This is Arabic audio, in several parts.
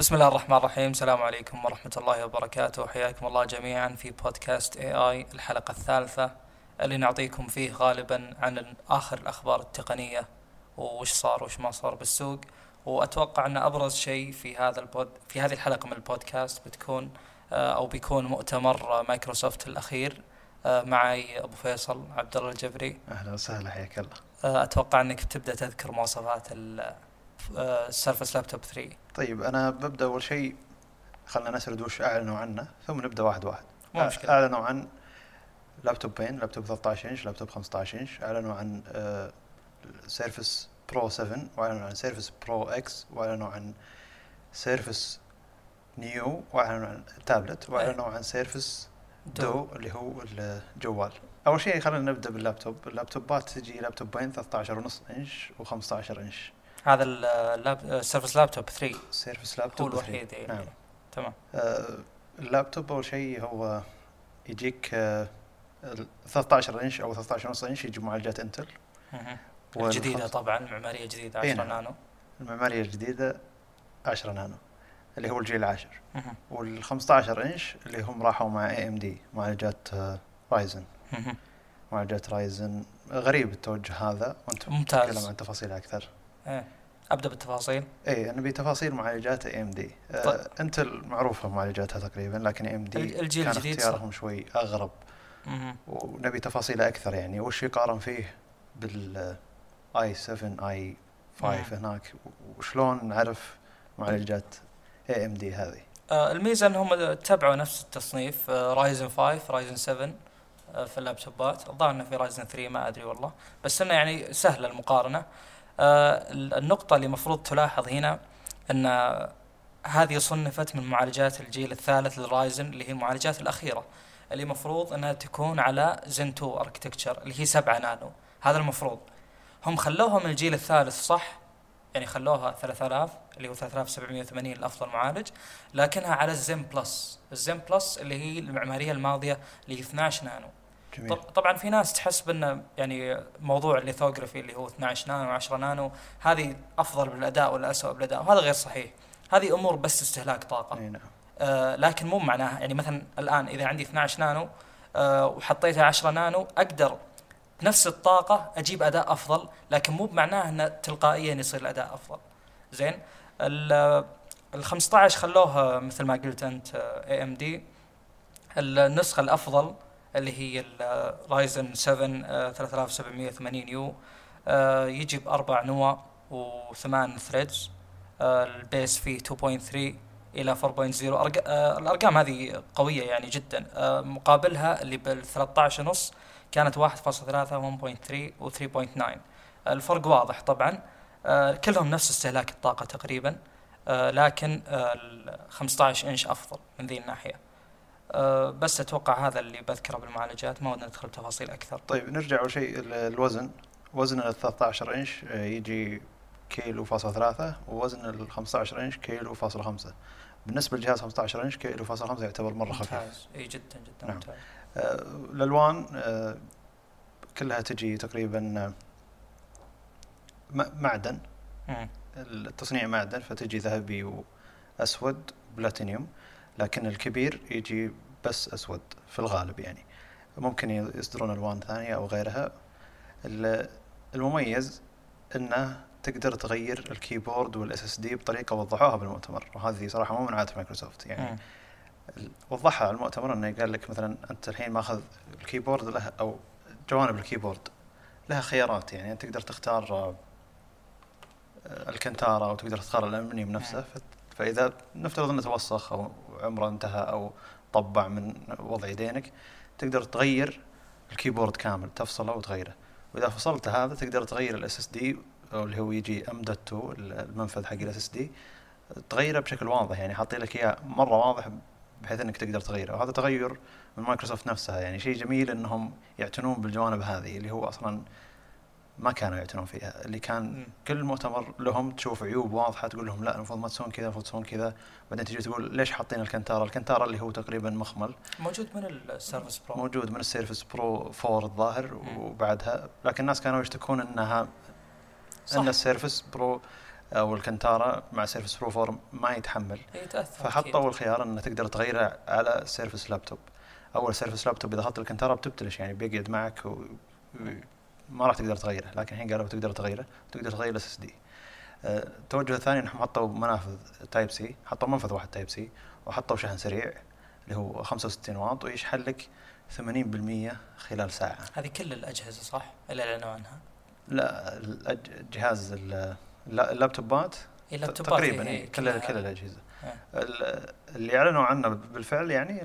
بسم الله الرحمن الرحيم. السلام عليكم ورحمة الله وبركاته. حياكم الله جميعا في بودكاست AI الحلقة الثالثة اللي نعطيكم فيه غالبا عن آخر الأخبار التقنية وش صار وش ما صار بالسوق. وأتوقع أن أبرز شيء في هذا البود في هذه الحلقة من البودكاست بتكون آه، أو بيكون مؤتمر مايكروسوفت الأخير آه، معي أبو فيصل عبد الله الجبري. أهلا وسهلا حياك الله. آه، أتوقع أنك بتبدأ تذكر مواصفات ال Surface Laptop 3 طيب أنا ببدأ أول شيء خلينا نسرد وش أعلنوا عنه ثم نبدأ واحد واحد. مو مشكلة. أعلنوا عن لابتوبين لابتوب 13 إنش لابتوب 15 إنش. أعلنوا عن Surface Pro 7 وأعلنوا عن Surface Pro X وأعلنوا عن Surface Neo وأعلنوا عن تابلت وأعلنوا عن Surface Duo. اللي هو الجوال. أول شيء خلينا نبدأ باللابتوب. اللابتوبات تجي لابتوبين 13 ونص إنش و15 إنش. هذا اللاب ال Surface Laptop 3 Surface هو لابتوب الوحيد يعني. نعم. تمام. آه، اللابتوب أول شيء هو يجيك آه، ال 13 انش أو 13 ونص انش يجي معالجات Intel الجديدة طبعا معمارية جديدة إي 10 نعم. نانو. المعمارية الجديدة 10 نانو اللي هو الجيل العاشر. وال 15 انش اللي هم راحوا مع AMD معالجات آه، Ryzen مهم. معالجات Ryzen غريب التوجه هذا وأنت ممتاز. نتكلم عن تفاصيل أكثر. إيه. أبدأ بالتفاصيل. اي نبي تفاصيل معالجات AMD طيب. Intel معروفه معالجاتها تقريبا لكن AMD الجيل كان الجديد اختيارهم شوي أغرب. ونبي تفاصيل أكثر يعني وش يقارن فيه بال i7 i5 هناك؟ وشلون نعرف معالجات AMD هذه؟ آه، الميزة انهم اتبعوا نفس التصنيف Ryzen 5 Ryzen 7 آه، في اللابتوبات. الظاهر إنه في Ryzen 3 ما أدري والله. بس إنه يعني سهله المقارنة. آه، ال- النقطة اللي المفروض تلاحظ هنا أن هذه صنفت من معالجات الجيل الثالث لل Ryzen اللي هي المعالجات الأخيرة اللي المفروض أنها تكون على زن 2 architecture اللي هي 7 نانو. هذا المفروض. هم خلوها من الجيل الثالث صح؟ يعني خلوها 3000 اللي هو 3780 الأفضل معالج لكنها على ال Zen plus. ال Zen plus اللي هي المعمارية الماضية اللي هي 12 نانو. جميل. طب- طبعا في ناس تحسب انه يعني موضوع الليثوغرافي اللي هو 12 نانو 10 نانو هذه أفضل بالأداء ولا اسوء بالأداء؟ وهذا غير صحيح. هذه أمور بس استهلاك طاقة. نعم. آه لكن مو معناها يعني مثلا الآن إذا عندي 12 نانو آه وحطيتها 10 نانو أقدر بنفس الطاقة أجيب أداء أفضل لكن مو بمعناه إنه تلقائيا يصير الأداء أفضل. زين؟ ال ال 15 خلوه مثل ما قلت أنت AMD النسخة الأفضل اللي هي ال Ryzen 7 آه، 3780 U آه، يجي بأربع نوى وثمان threads ال base فيه 2.3 إلى 4.0 أرق... آه، الأرقام هذه قوية يعني جدا. آه، مقابلها اللي بال 13 ونص كانت 1.3 1.3 و 3.9 الفرق واضح طبعا. آه، كلهم نفس استهلاك الطاقة تقريبا آه، لكن آه، ال 15 إنش أفضل من ذي الناحية. آه، بس أتوقع هذا اللي بذكره بالمعالجات. ما ودنا ندخل بتفاصيل أكثر. طيب نرجع أول شيء ال- الوزن. وزن ال 13 إنش يجي كيلو فاصلة ثلاثة ووزن ال 15 إنش كيلو فاصلة خمسة. بالنسبة للجهاز 15 إنش كيلو فاصلة خمسة يعتبر مرة خفيف. إي جدا جدا نعم. ممتاز. آه، الألوان آه، كلها تجي تقريبا معدن. التصنيع معدن فتجي ذهبي وأسود بلاتينيوم. لكن الكبير يجي بس أسود في الغالب يعني. ممكن يصدرون ألوان ثانية أو غيرها. ال- المميز إنه تقدر تغير ال keyboard وال SSD بطريقة وضحوها بالمؤتمر. وهذه صراحة مو من عادة مايكروسوفت يعني. وضحها على المؤتمر إنه قال لك مثلا أنت الحين ماخذ ال keyboard له أو جوانب ال keyboard لها خيارات يعني. انت تقدر تختار آه، Alcantara أو تقدر تختار الألمنيوم نفسه. فإذا نفترض إنه توسخ أو عمره انتهى أو طبع من وضع يدينك تقدر تغير ال keyboard كامل تفصله وتغيره. وإذا فصلت هذا تقدر تغير ال SSD اللي هو يجي M dot 2 المنفذ حق ال SSD تغيره بشكل واضح. يعني حاطين لك إياه مرة واضح بحيث إنك تقدر تغيره. وهذا تغير من مايكروسوفت نفسها. يعني شيء جميل إنهم يعتنون بالجوانب هذه اللي هو أصلا ما كانوا يعتنون فيها. اللي كان. كل مؤتمر لهم تشوف عيوب واضحة تقول لهم لا المفروض ما تسوون كذا المفروض تسوون كذا. بعدين تجي تقول ليش حاطين Alcantara؟ Alcantara اللي هو تقريبا مخمل. موجود من ال Surface Pro موجود من ال Surface Pro 4 الظاهر. وبعدها. لكن الناس كانوا يشتكون إنها صح. ان ال Surface Pro أو Alcantara مع Surface Pro 4 ما يتحمل. اي تأثر فحطوا الخيار انه تقدر تغيره على Surface Laptop أول Surface Laptop إذا اخذت Alcantara بتبتلش يعني بيقعد معك و... ما راح تقدر تغيره لكن الحين قالوا تقدر تغيره تقدر تغير ال SSD التوجه الثاني إنهم حطوا منافذ Type-C حطوا منفذ واحد Type-C وحطوا شحن سريع اللي هو 65 واط ويشحن لك 80% خلال ساعة. هذه كل الأجهزة صح؟ اللي اعلنوا عنها لا الأج- جهاز ال- اللا- اللابتوبات هي اللابتوبات تقريبا هي- إيه، هي كل كل الأجهزة. إيه. ال- اللي أعلنوا عنه بالفعل يعني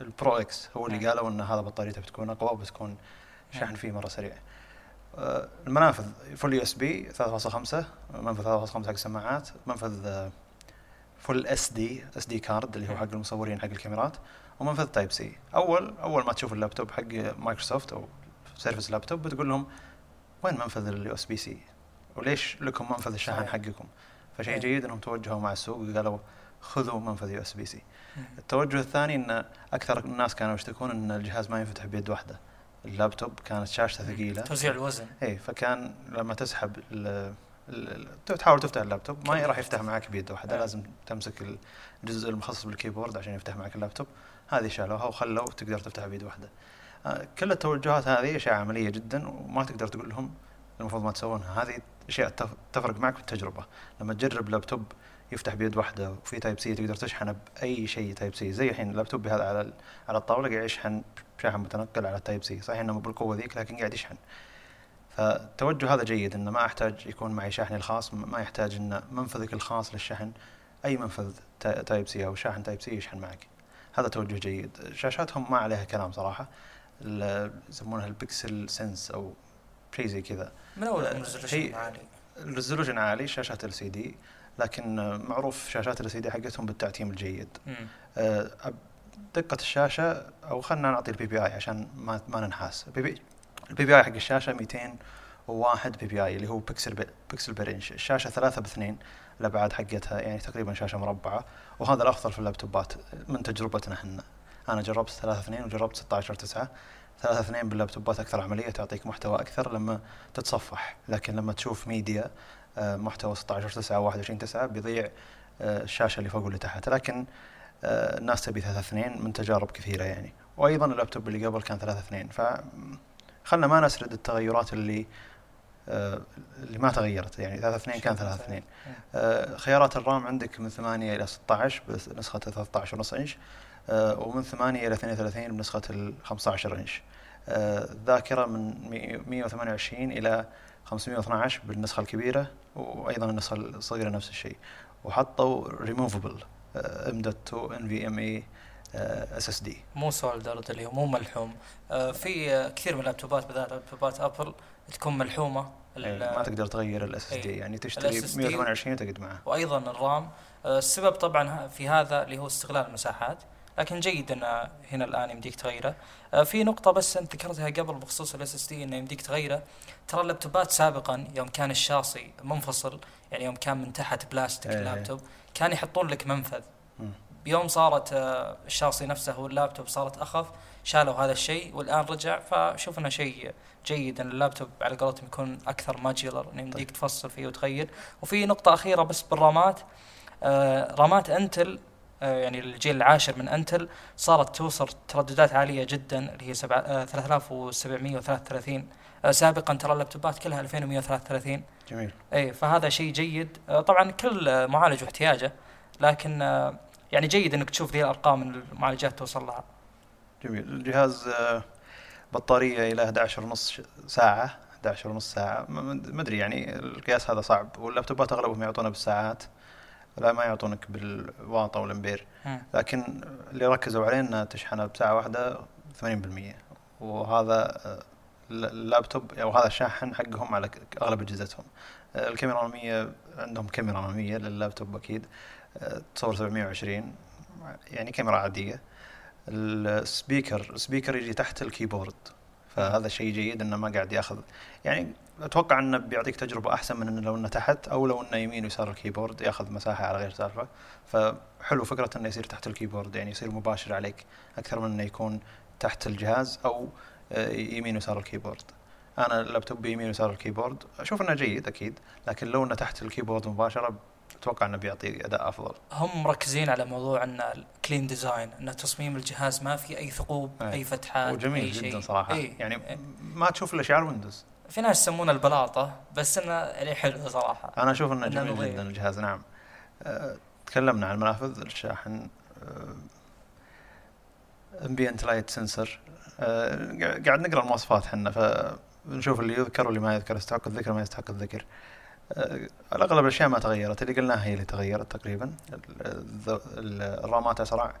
ال Pro X هو اللي إيه. قالوا إن هذا بطاريته بتكون أقوى وبتكون شحن فيه مرة سريع. آه، المنافذ full USB 3.5 منفذ 3.5 حق السماعات منفذ full SD SD card اللي هو حق المصورين حق الكاميرات ومنفذ Type-C أول أول ما تشوف اللابتوب حق مايكروسوفت أو Surface Laptop بتقول لهم وين منفذ ال USB-C وليش لكم منفذ الشحن صحيح. حقكم فشيء إيه. جيد إنهم توجهوا مع السوق وقالوا خذوا منفذ USB-C. التوجه الثاني إن أكثر الناس كانوا يشتكون إن الجهاز ما ينفتح بيد واحدة اللابتوب كانت شاشته ثقيلة. توزيع الوزن. اي فكان لما تسحب تحاول تفتح اللابتوب. ما راح يفتح. معك بيد واحدة. آه. لازم تمسك الجزء المخصص بال keyboard عشان يفتح معك اللابتوب. هذه شالوها وخلوا تقدر تفتح بيد واحدة. آه، كل التوجهات هذه أشياء عملية جدا وما تقدر تقول لهم المفروض ما تسوونها. هذه أشياء تف- تفرق معك بالتجربة. لما تجرب لابتوب يفتح بيد واحدة وفي Type-C تقدر تشحنه بأي شيء Type-C زي الحين اللابتوب هذا على على الطاولة قاعد يشحن بشاحن متنقل على Type-C صحيح إنه مو بالقوه ذيك لكن قاعد يشحن. فالتوجه هذا جيد إنه ما احتاج يكون معي شاحني الخاص ما يحتاج إن منفذك الخاص للشحن. أي منفذ تا- Type-C أو شاحن Type-C يشحن معك. هذا توجه جيد. شاشاتهم ما عليها كلام صراحة. يسمونها ال PixelSense أو شيء زي كذا. من أول آه، ال resolution هي- عالي؟ ال resolution عالي شاشات LCD لكن آه، معروف شاشات LCD حقتهم بالتعتيم الجيد. دقة الشاشة أو خلنا نعطي ال PPI عشان ما ما ننحاس. ال PPI حق الشاشة 201 PPI اللي هو pixel per pixel per inch الشاشة 3 باثنين الأبعاد حقتها يعني تقريبا شاشة مربعة. وهذا الأفضل في اللابتوبات من تجربتنا إحنا. أنا جربت 3 2 وجربت 16 9 3 2 باللابتوبات أكثر عملية تعطيك محتوى أكثر لما تتصفح. لكن لما تشوف ميديا آه، محتوى 16 9 21 9 بيضيع آه، الشاشة اللي فوق واللي تحت. لكن الناس تبي 3 2 من تجارب كثيرة يعني. وأيضا اللابتوب اللي قبل كان 3 2 ف خلنا ما نسرد التغيرات اللي آه، اللي ما تغيرت يعني. 3 2 كان 3 2 آه، خيارات ال RAM عندك من 8 إلى 16 بنسخه 13 ونص إنش. آه، ومن 8 إلى 32 بنسخة ال 15 إنش. آه، الذاكره من 128 إلى 512 بالنسخة الكبيرة وأيضا النسخة الصغيرة نفس الشيء. وحطوا ريموفبل ام دوت 2 ان في ام اي اس اس دي مو soldered اللي هو مو ملحوم. آه في كثير من اللابتوبات بالذات لابتوبات ابل تكون ملحومة. ال- ما تقدر تغير ال SSD إيه. يعني تشتري ال SSD 128 وتقعد معه. وأيضا ال RAM. آه، السبب طبعا في هذا اللي هو استغلال المساحات. لكن جيد أن هنا الآن يمديك تغيره. آه، في نقطة بس أنت ذكرتها قبل بخصوص ال SSD إنه يمديك تغيره. ترى اللابتوبات سابقا يوم كان الشاصي منفصل يعني يوم كان من تحت بلاستيك إيه. اللابتوب كان يحطون لك منفذ. بيوم صارت آه، الشاصي نفسه واللابتوب صارت أخف شالوا هذا الشيء والآن رجع. فشوف إنه شيء جيد إن اللابتوب على قولتهم يكون أكثر modular إنه يمديك تفصل فيه وتغير. وفي نقطة أخيرة بس بالرامات. آه، رامات انتل يعني الجيل العاشر من أنتل صارت توصل ترددات عالية جدا اللي هي سبعة- آه، 3733 آه، سابقا ترى اللابتوبات كلها 2133 جميل. اي فهذا شيء جيد. آه، طبعا كل آه، معالج واحتياجه لكن آه، يعني جيد إنك تشوف ذي الأرقام من المعالجات توصل لها. جميل. الجهاز آه، بطارية إلى 11 ونص ساعة 11 ونص ساعة. ما ما ادري يعني القياس هذا صعب واللابتوبات أغلبهم يعطونا بالساعات. لا ما يعطونك بالواط أو الامبير مم. لكن اللي ركزوا عليه انها تشحنها بساعة واحدة 80% وهذا آه، اللابتوب أو هذا الشاحن حقهم على أغلب أجهزتهم. آه، الكاميرا الاماميه عندهم كاميرا اماميه لللابتوب أكيد. آه، تصور 720 يعني كاميرا عادية. ال speaker ال speaker يجي تحت ال keyboard. فهذا شيء جيد إنه ما قاعد ياخذ. يعني أتوقع انه بيعطيك تجربة أحسن من انه لو إنه تحت أو لو إنه يمين ويسار ال keyboard ياخذ مساحة على غير سالفة فحلو فكرة إنه يصير تحت ال keyboard يعني يصير مباشر عليك أكثر من إنه يكون تحت الجهاز أو آه، يمين ويسار ال keyboard أنا اللابتوب بيمين ويسار ال keyboard أشوف إنه جيد أكيد لكن لو إنه تحت ال keyboard مباشرة أتوقع إنه بيعطي أداء أفضل هم مركزين على موضوع إن ال clean design إن تصميم الجهاز ما في أي ثقوب أي. أي فتحات وجميل أي جدا شيء صراحة إيه. يعني إيه. ما تشوف إلا شعار ويندوز في ناس يسمونه البلاطة بس إنه يعني حلو صراحة. أنا أشوف إنه جميل. جدا الجهاز نعم. أه، تكلمنا عن المنافذ الشاحن ambient light sensor قاعد نقرأ المواصفات حنا فنشوف اللي يذكر واللي ما يذكر يستحق الذكر ما يستحق الذكر. أه، الأغلب الأشياء ما تغيرت اللي قلناها هي اللي تغيرت تقريبا. الرامات أسرع.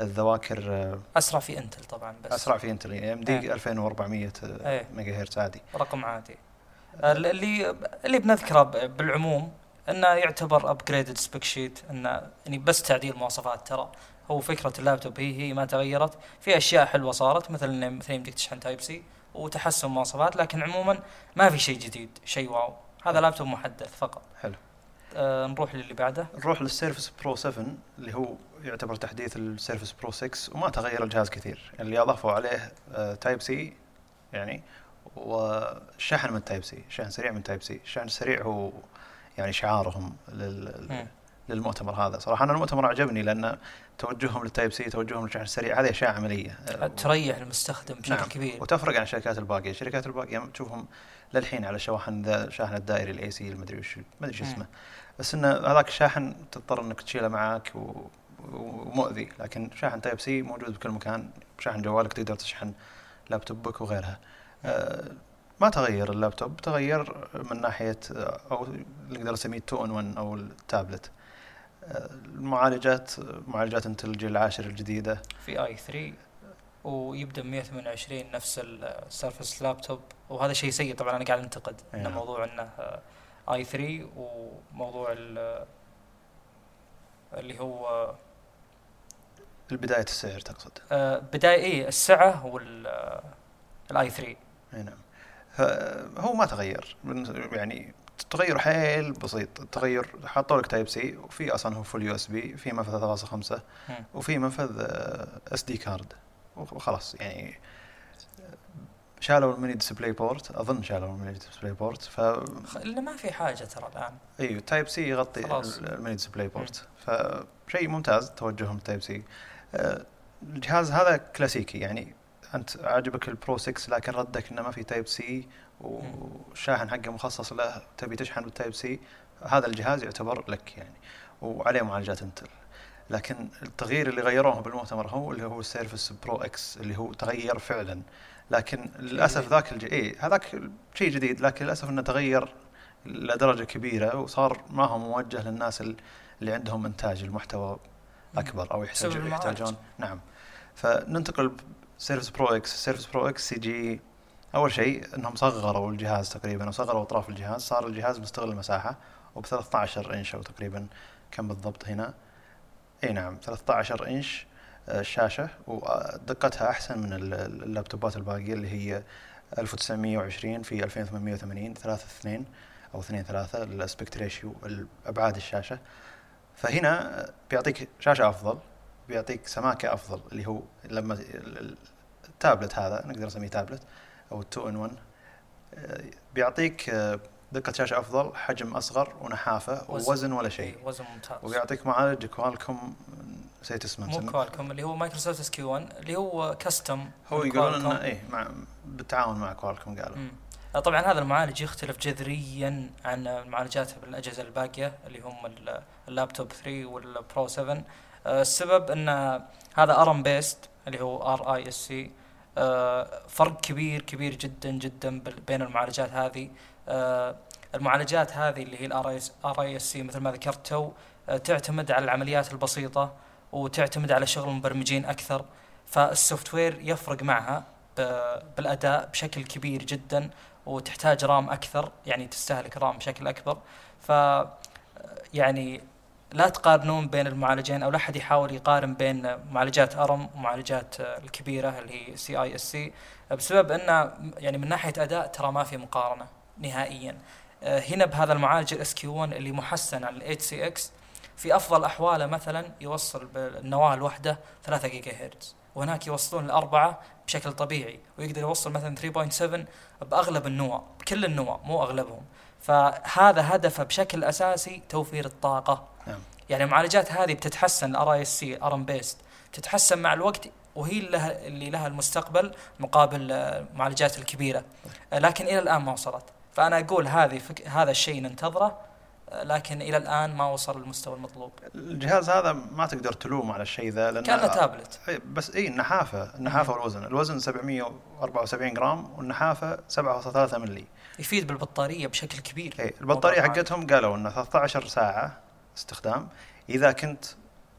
الذواكر أه، أسرع في إنتل طبعا بس. أسرع في إنتل AMD إيه. 2400 إيه. ميجا هرتز عادي. رقم عادي. اللي اللي بنذكره بالعموم إنه يعتبر upgraded spec sheet إنه يعني بس تعديل مواصفات. ترى هو فكرة اللابتوب هي هي ما تغيرت. في أشياء حلوة صارت مثل انه مثلا يمديك تشحن Type-C وتحسن مواصفات لكن عموما ما في شيء جديد شيء wow. هذا لابتوب محدث فقط. حلو. آه نروح للي بعده. نروح لل Surface Pro 7 اللي هو يعتبر تحديث ال Surface Pro 6 وما تغير الجهاز كثير. اللي أضافوا عليه Type-C يعني والشحن من Type-C شحن سريع من Type-C الشحن السريع هو يعني شعارهم لل... للمؤتمر هذا. صراحة أنا المؤتمر عجبني لأن توجههم لل Type-C توجههم للشحن السريع هذه أشياء عملية. أه، تريح المستخدم بشكل نعم. كبير. وتفرق عن الشركات الباقيه، الشركات الباقيه تشوفهم للحين على شواحن ذا الشاحن الدائري ال AC المدري وش ما ادري شو. اسمه. بس إنه هذاك الشاحن تضطر إنك تشيله معك و... ومؤذي. لكن شاحن Type-C موجود بكل مكان. شاحن جوالك تقدر تشحن لابتوبك وغيرها. آه ما تغير اللابتوب تغير من ناحية آه، أو نقدر نسميه 2 in 1 أو التابلت. آه، المعالجات معالجات انتل الجيل العاشر الجديدة. في i3 ويبدأ ب 128 نفس ال Surface Laptop وهذا شيء سيء طبعا أنا قاعد أنتقد انه نعم. موضوع إنه i3 وموضوع ال- اللي هو البداية السعر تقصد. آه، بداية اي السعة وال i3 آي نعم. هو ما تغير. يعني تغير حيل بسيط. التغير حطوا لك Type-C وفي أصلا هو full USB في منفذ 3.5 مم. وفي منفذ SD card وخلاص يعني شالوا ال mini display port أظن شالوا ال mini display port ف الا ما في حاجة ترى الآن. إيوه Type-C يغطي خلاص. ال- mini display port فشيء ممتاز توجههم Type-C آه، الجهاز هذا كلاسيكي يعني أنت عاجبك ال Pro 6 لكن ردك إنه ما في Type-C والشاحن حقه مخصص له تبي تشحن بال Type-C هذا الجهاز يعتبر لك يعني وعليه معالجات انتل لكن التغيير اللي غيروه بالمؤتمر هو اللي هو ال Surface Pro X اللي هو تغير فعلا. لكن للأسف جديد. ذاك الج... إيه هذاك شيء جديد لكن للأسف إنه تغير لدرجة كبيرة وصار ما هو موجه للناس ال- اللي عندهم إنتاج المحتوى أكبر أو يحتاج. يحتاجون. نعم. فننتقل Surface Pro X Surface Pro X يجي أول شيء إنهم صغروا الجهاز تقريبا وصغروا أطراف الجهاز. صار الجهاز مستغل المساحه وب 13 إنش أو تقريبا كم بالضبط هنا؟ إي نعم 13 إنش الشاشة ودقتها أحسن من ال- ال- اللابتوبات الباقية اللي هي 1920 في 2880 3 2 أو 2 3 ال aspect ratio ابعاد الشاشة. فهنا بيعطيك شاشة أفضل بيعطيك سماكة أفضل اللي هو لما ال- ال- التابلت هذا نقدر نسميه تابلت أو 2 in 1 آه، بيعطيك دقة شاشة أفضل حجم أصغر ونحافة وزن. ووزن ولا شيء. وزن ممتاز. وبيعطيك معالج كوالكوم نسيت اسمه مو. كوالكوم اللي هو مايكروسوفت SQ1 اللي هو custom هو يقولون إنه إيه مع بالتعاون مع كوالكوم قالوا. طبعا هذا المعالج يختلف جذريا عن المعالجات بالأجهزة الباقية اللي هم ال- اللابتوب 3 وال Pro 7 آه، السبب إن هذا ARM based اللي هو RISC فرق كبير كبير جدا جدا بين المعالجات هذه. آه، المعالجات هذه اللي هي ال RISC مثل ما ذكرت تو آه، تعتمد على العمليات البسيطة. وتعتمد على شغل المبرمجين أكثر. فال software يفرق معها بالأداء بشكل كبير جدا وتحتاج RAM أكثر يعني تستهلك RAM بشكل أكبر. ف يعني لا تقارنون بين المعالجين أو لا أحد يحاول يقارن بين معالجات ARM ومعالجات الكبيرة اللي هي CISC بسبب انه يعني من ناحية أداء ترى ما في مقارنة نهائيا. هنا بهذا المعالج ال SQ1 اللي محسن على ال HCX في أفضل أحواله مثلا يوصل بالنواه الواحده 3 جيجاهرتز وهناك يوصلون الأربعة بشكل طبيعي ويقدر يوصل مثلا 3.7 بأغلب النواة بكل النواة مو أغلبهم. فهذا هدفه بشكل أساسي توفير الطاقة. نعم. يعني المعالجات هذه بتتحسن ال RISC ARM based تتحسن مع الوقت وهي اللي لها اللي لها المستقبل مقابل المعالجات الكبيرة. لكن إلى الآن ما وصلت. فأنا أقول هذه فك... هذا الشيء ننتظره. لكن إلى الآن ما وصل للمستوى المطلوب. الجهاز هذا ما تقدر تلوم على الشيء ذا لأنه كأنه تابلت. بس إي النحافة النحافة والوزن. الوزن 774 جرام والنحافة 7.3 ملي يفيد بالبطارية بشكل كبير. إي البطارية حقتهم قالوا إنه 13 ساعة استخدام. إذا كنت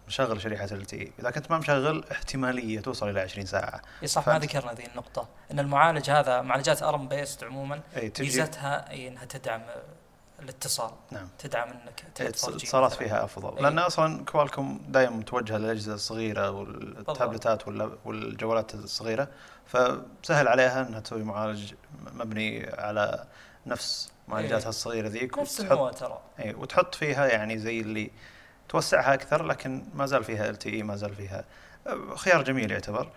مشغل شريحة LTE إذا كنت ما مشغل احتمالية توصل إلى 20 ساعة. إي صح ما ذكرنا ذي النقطة. إن المعالج هذا معالجات ARM based عموما ميزتها إنها تدعم الاتصال نعم. تدعم إنك اتصالات فيها أفضل. أيه. لأن أصلا Qualcomm دائما متوجهة للأجهزة الصغيرة وال tabletات والجوالات الصغيرة فسهل عليها إنها تسوي معالج مبني على نفس معالجاتها أيه. الصغيرة ذيك نفس النواه ترى. اي وتحط فيها يعني زي اللي توسعها أكثر لكن ما زال فيها LTE ما زال فيها خيار جميل يعتبر.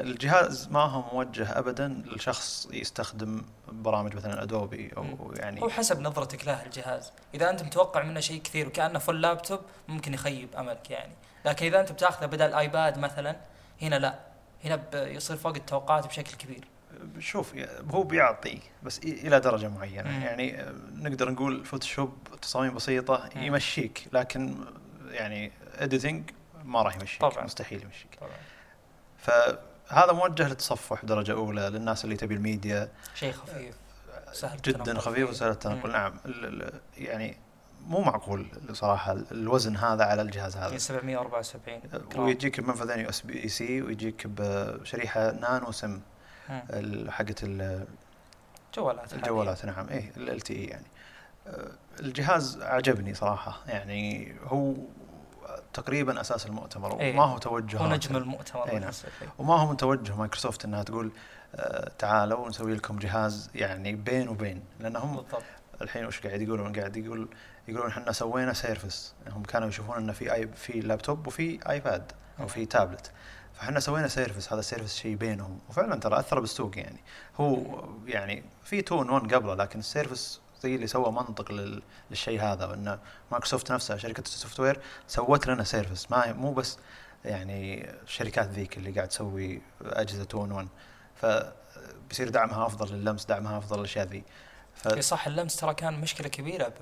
الجهاز ما هو موجه ابدا لشخص يستخدم برامج مثلا Adobe أو يعني هو حسب نظرتك له الجهاز إذا أنت متوقع منه شيء كثير وكأنه full laptop ممكن يخيب أملك يعني لكن إذا أنت بتأخذه بدل iPad مثلا هنا لا هنا يصير فوق التوقعات بشكل كبير شوف هو بيعطي بس إلى درجة معينة مم. يعني نقدر نقول Photoshop تصاميم بسيطة مم. يمشيك لكن يعني editing ما راح يمشيك طبعا. مستحيل يمشيك طبعا. فهذا موجه للتصفح درجة أولى للناس اللي تبي الميديا. شيء خفيف. سهل جدا خفيف وسهل التنقل نعم. يعني مو معقول صراحة الوزن هذا على الجهاز هذا. 774 ويجيك بمنفذين USB-C ويجيك بشريحه نانو سم. حقت الجوالات الجوالات نعم. إيه LTE يعني. الجهاز عجبني صراحة. يعني هو تقريبا أساس المؤتمر أيه. وما هو توجه هو نجم المؤتمر أيه نعم. وما هو من توجه مايكروسوفت إنها تقول آه تعالوا نسوي لكم جهاز يعني بين وبين. لأنهم بالضبط. الحين وش قاعد يقولون؟ قاعد يقول يقولون إحنا سوينا Surface هم كانوا يشوفون إنه في آي في لابتوب وفي iPad أو في تابلت فإحنا سوينا Surface هذا ال Surface شيء بينهم. وفعلا ترى أثر بالسوق يعني. هو يعني في two in 1 قبله لكن ال Surface زي اللي سوى منطق للشيء هذا وان مايكروسوفت نفسها شركة ال software سوت لنا Surface ما مو بس يعني الشركات ذيك اللي قاعد تسوي أجهزة 2 1 فبيصير دعمها أفضل لللمس دعمها أفضل للاشياء ذي. ف... صح اللمس ترى كان مشكلة كبيرة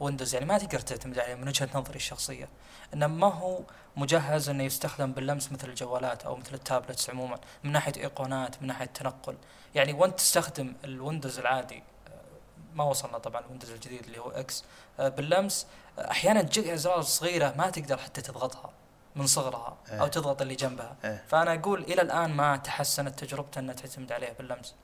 ب Windows يعني ما تقدر تعتمد عليه من وجهة نظري الشخصية. إنه ما هو مجهز إنه يستخدم باللمس مثل الجوالات أو مثل ال tablets عموما من ناحية إيقونات من ناحية تنقل. يعني وأنت تستخدم ال Windows العادي ما وصلنا طبعا ال Windows الجديد اللي هو X آه، باللمس آه، أحيانا تجيك أزرار صغيرة ما تقدر حتى تضغطها من صغرها أو إيه. تضغط اللي جنبها. إيه. فأنا أقول إلى الآن ما تحسنت تجربته إنها تعتمد عليها باللمس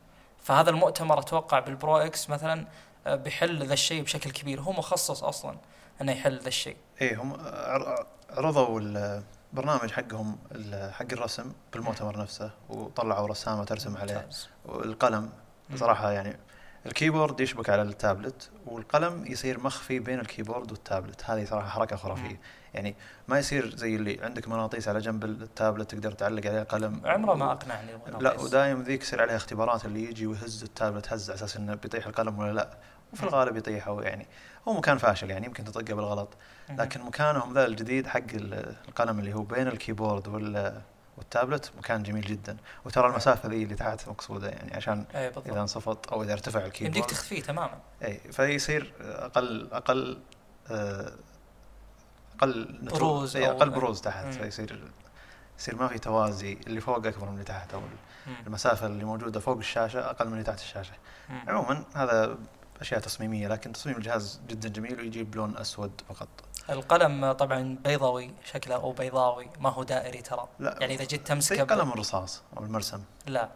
فهذا المؤتمر أتوقع بال Pro X مثلا آه، بيحل ذا الشيء بشكل كبير. هو مخصص أصلا إنه يحل ذا الشيء. إيه هم عرضوا البرنامج حقهم حق الرسم بالمؤتمر نفسه وطلعوا رسامة ترسم عليه. والقلم صراحة يعني ال keyboard يشبك على التابلت والقلم يصير مخفي بين ال keyboard وال tablet. هذه صراحة حركة خرافية. يعني ما يصير زي اللي عندك مغناطيس على جنب التابلت تقدر تعلق عليه قلم. عمره ما أقنعني المغناطيس لا ودايم ذيك يصير عليها اختبارات اللي يجي ويهز التابلت هز على أساس إنه بيطيح القلم ولا لا. وفي الغالب يطيح أو يعني هو مكان فاشل يعني يمكن تطقه بالغلط. لكن مكانهم ذا الجديد حق القلم اللي هو بين ال keyboard وال والتابلت مكان جميل جدا. وترى المسافة ذي اللي تحت مقصودة يعني عشان أيه إذا انصفط أو إذا ارتفع ال keyboard. يمديك تخفيه تماما. اي فيصير أقل أقل آه، أقل بروز أقل بروز تحت. مم. فيصير يصير ما في توازي اللي فوق أكبر من اللي تحت. أو مم. المسافة اللي موجودة فوق الشاشة أقل من اللي تحت الشاشة. مم. عموما هذا أشياء تصميمية لكن تصميم الجهاز جدا جميل ويجيب لون أسود فقط. القلم طبعا بيضاوي شكله أو بيضاوي ما هو دائري ترى. لا يعني إذا جيت تمسكه قلم الرصاص أو المرسم. لا.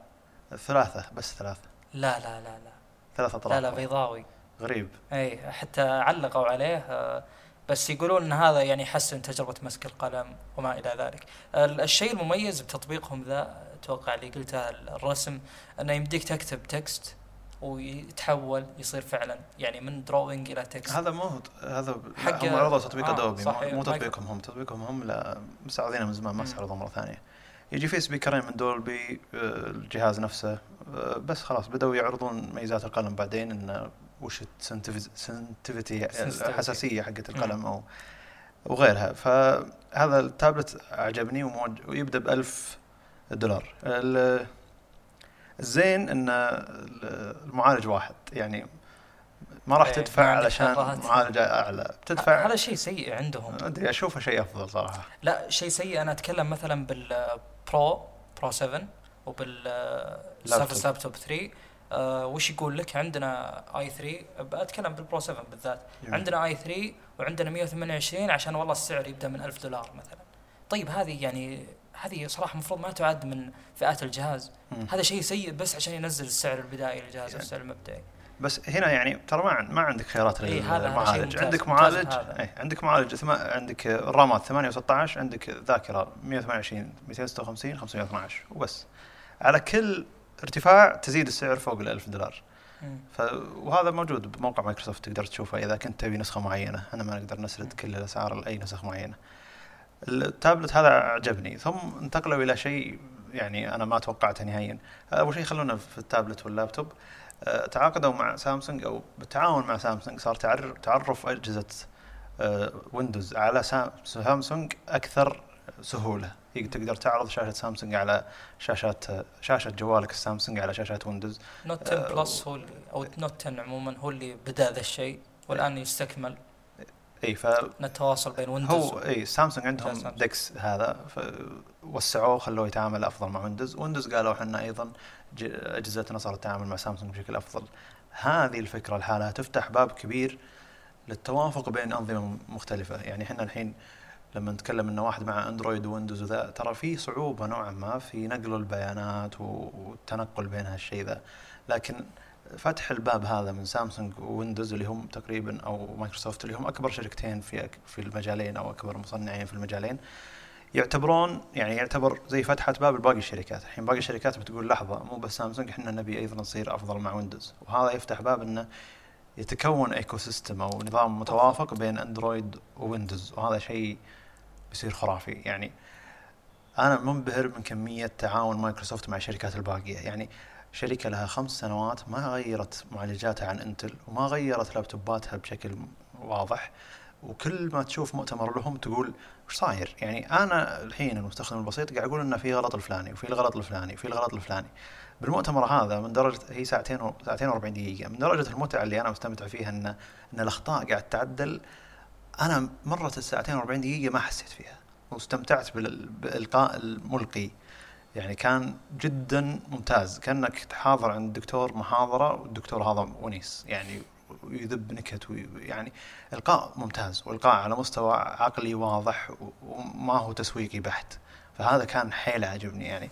ثلاثة بس ثلاثة. لا لا لا لا. ثلاثة اطراف لا لا بيضاوي. غريب. إي حتى علقوا عليه آه، بس يقولون إن هذا يعني يحسن تجربة مسك القلم وما إلى ذلك. الشيء المميز بتطبيقهم ذا أتوقع اللي قلته الرسم أنه يمديك تكتب text ويتحول يصير فعلا. يعني من drawing إلى text هذا مو هو- هذا حق- هم عرضوا تطبيق آه، Adobe صحيح. مو, تطبيقهم هم تطبيقهم. هم لا مستعرضينه من زمان ما مم. استعرضوه مرة ثانية. يجي في speakerين من Dolby آه، الجهاز نفسه. آه، بس خلاص بدأوا يعرضون ميزات القلم بعدين انه وش ال sensitivity. الحساسية حقت القلم أو وغيرها. فهذا التابلت عجبني ويبدأ ب 1000 دولار الزين إن المعالج واحد. يعني ما راح إيه، تدفع علشان شغلات. معالج أعلى. بتدفع هذا شيء سيء عندهم. أدري أشوفه شيء أفضل صراحة. لا شيء سيء. أنا أتكلم مثلا بال Pro Pro 7 وبال Surface Laptop 3 آه وش يقول لك؟ عندنا i3 بتكلم بال Pro 7 بالذات. جميل. عندنا i3 وعندنا 128 عشان والله السعر يبدأ من 1000 دولار مثلا. طيب هذه يعني هذه صراحة المفروض ما تعد من فئات الجهاز مم. هذا شيء سيء بس عشان ينزل السعر البدائي للجهاز يعني السعر المبدئي بس هنا يعني ترى ما ما عندك خيارات إيه، للمعالج ممتاز، عندك معالج هذا. اي عندك معالج. عندك الرامات 8 و16 عندك ذاكرة 128 256 512 وبس على كل ارتفاع تزيد السعر فوق ال 1000 دولار. ف... وهذا موجود بموقع مايكروسوفت تقدر تشوفه إذا كنت تبي نسخة معينة إحنا ما نقدر نسرد كل الأسعار لأي نسخ معينة التابلت هذا عجبني. ثم انتقلوا إلى شيء يعني أنا ما توقعته نهائيا. أول شيء خلونا في التابلت واللابتوب. آه، تعاقدوا مع سامسونج أو بالتعاون مع سامسونج صار تعرف أجهزة آه، ويندوز على سام- سامسونج أكثر سهولة. تقدر تعرض شاشة سامسونج على شاشات شاشة جوالك السامسونج على شاشات ويندوز. نوت 10 آه، plus هو اللي أو نوت 10 عموما هو اللي بدأ ذا الشيء والآن يستكمل. اي ف ان التواصل بين ويندوز هو اي سامسونج عندهم سامسونج. DeX هذا وسعوه خلوه يتعامل أفضل مع ويندوز ويندوز قالوا إحنا أيضا أجهزتنا صارت تتعامل مع سامسونج بشكل أفضل. هذه الفكرة لحالها تفتح باب كبير للتوافق بين أنظمة مختلفة. يعني إحنا الحين لما نتكلم إن واحد مع اندرويد ويندوز وذا ترى في صعوبة نوعا ما في نقل البيانات والتنقل بين هالشيء ذا. لكن فتح الباب هذا من سامسونج وويندوز اللي هم تقريبا أو مايكروسوفت اللي هم أكبر شركتين في في المجالين أو أكبر مصنعين في المجالين يعتبرون يعني يعتبر زي فتحة باب لباقي الشركات، الحين باقي الشركات بتقول لحظة مو بس سامسونج إحنا نبي أيضا نصير أفضل مع ويندوز، وهذا يفتح باب إنه يتكون ecosystem أو نظام متوافق بين أندرويد وويندوز. وهذا شيء بيصير خرافي. يعني أنا منبهر من كمية تعاون مايكروسوفت مع الشركات الباقية. يعني شركة لها خمس سنوات ما غيرت معالجاتها عن انتل وما غيرت لابتوباتها بشكل واضح وكل ما تشوف مؤتمر لهم تقول وش صاير؟ يعني أنا الحين المستخدم البسيط قاعد أقول إنه في غلط الفلاني وفي الغلط الفلاني وفي الغلط الفلاني. بالمؤتمر هذا من درجة هي ساعتين و... ساعتين و40 دقيقة من درجة المتعة اللي أنا مستمتع فيها ان إن الأخطاء قاعد تعدل أنا مرت الساعتين و40 دقيقة ما حسيت فيها واستمتعت بال... بالإلقاء الملقي يعني كان جدا ممتاز. كأنك حاضر عند دكتور محاضرة والدكتور هذا ونيس يعني ويذب نكت يعني إلقاء ممتاز وإلقاء على مستوى عقلي واضح وما هو تسويقي بحت. فهذا كان حيل عجبني. يعني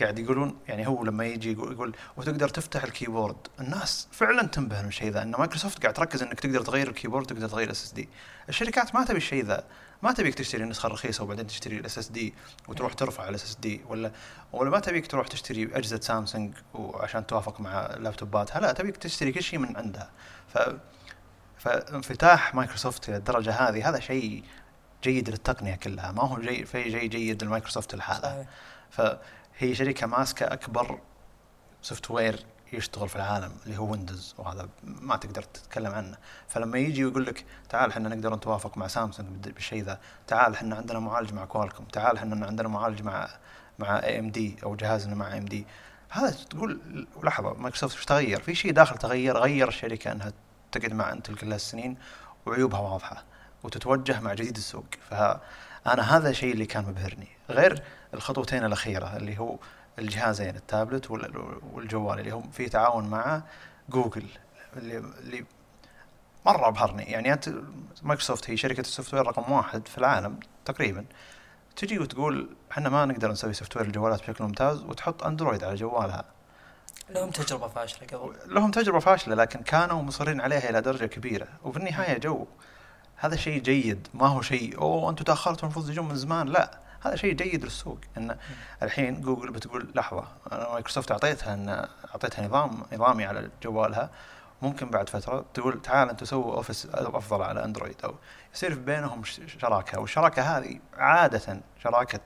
قاعد يقولون يعني هو لما يجي يقول, وتقدر تفتح ال keyboard؟ الناس فعلا تنبهر من الشيء ذا. إن مايكروسوفت قاعد تركز إنك تقدر تغير ال keyboard تقدر تغير ال SSD الشركات ما تبي الشيء ذا. ما تبيك تشتري النسخه الرخيصه وبعدين تشتري ال SSD وتروح ترفع ال SSD ولا ولا ما تبيك تروح تشتري أجهزة سامسونج وعشان توافق مع لابتوباتها لا تبيك تشتري كل شيء من عندها ف فانفتاح مايكروسوفت إلى الدرجة هذه هذا شيء جيد للتقنية كلها ما هو جيد في شيء جيد لمايكروسوفت لحالها. فهي شركة ماسكة أكبر software يشتغل في العالم اللي هو ويندوز وهذا ما تقدر تتكلم عنه. فلما يجي يقول لك تعال إحنا نقدر نتوافق مع سامسونج بال- بالشيء ذا تعال إحنا عندنا معالج مع كوالكوم تعال إحنا عندنا معالج مع مع AMD أو جهازنا مع AMD هذا تقول لحظة مايكروسوفت إيش تغير؟ في شيء داخل تغير غير الشركة إنها تقعد مع انتل كل هالسنين وعيوبها واضحة وتتوجه مع جديد السوق. فأنا هذا الشيء اللي كان مبهرني. غير الخطوتين الأخيرة اللي هو الجهازين التابلت وال- والجوال اللي هم في تعاون مع جوجل اللي, اللي مرة أبهرني. يعني أنت مايكروسوفت هي شركة ال software رقم واحد في العالم تقريبا. تجي وتقول إحنا ما نقدر نسوي software الجوالات بشكل ممتاز وتحط أندرويد على جوالها. لهم تجربة فاشلة قبل. لهم تجربة فاشلة لكن كانوا مصرين عليها إلى درجة كبيرة. وفي النهاية جو هذا شيء جيد ما هو شيء أوه أنتم تأخرتوا المفروض تجون من زمان. لا. هذا شيء جيد للسوق إن الحين جوجل بتقول لحظة أنا مايكروسوفت أعطيتها ان أعطيتها نظام نظامي على جوالها ممكن بعد فترة تقول تعال أنتم سووا أوفيس أفضل على أندرويد أو يصير بينهم شراكة والشراكة هذه عادة شراكة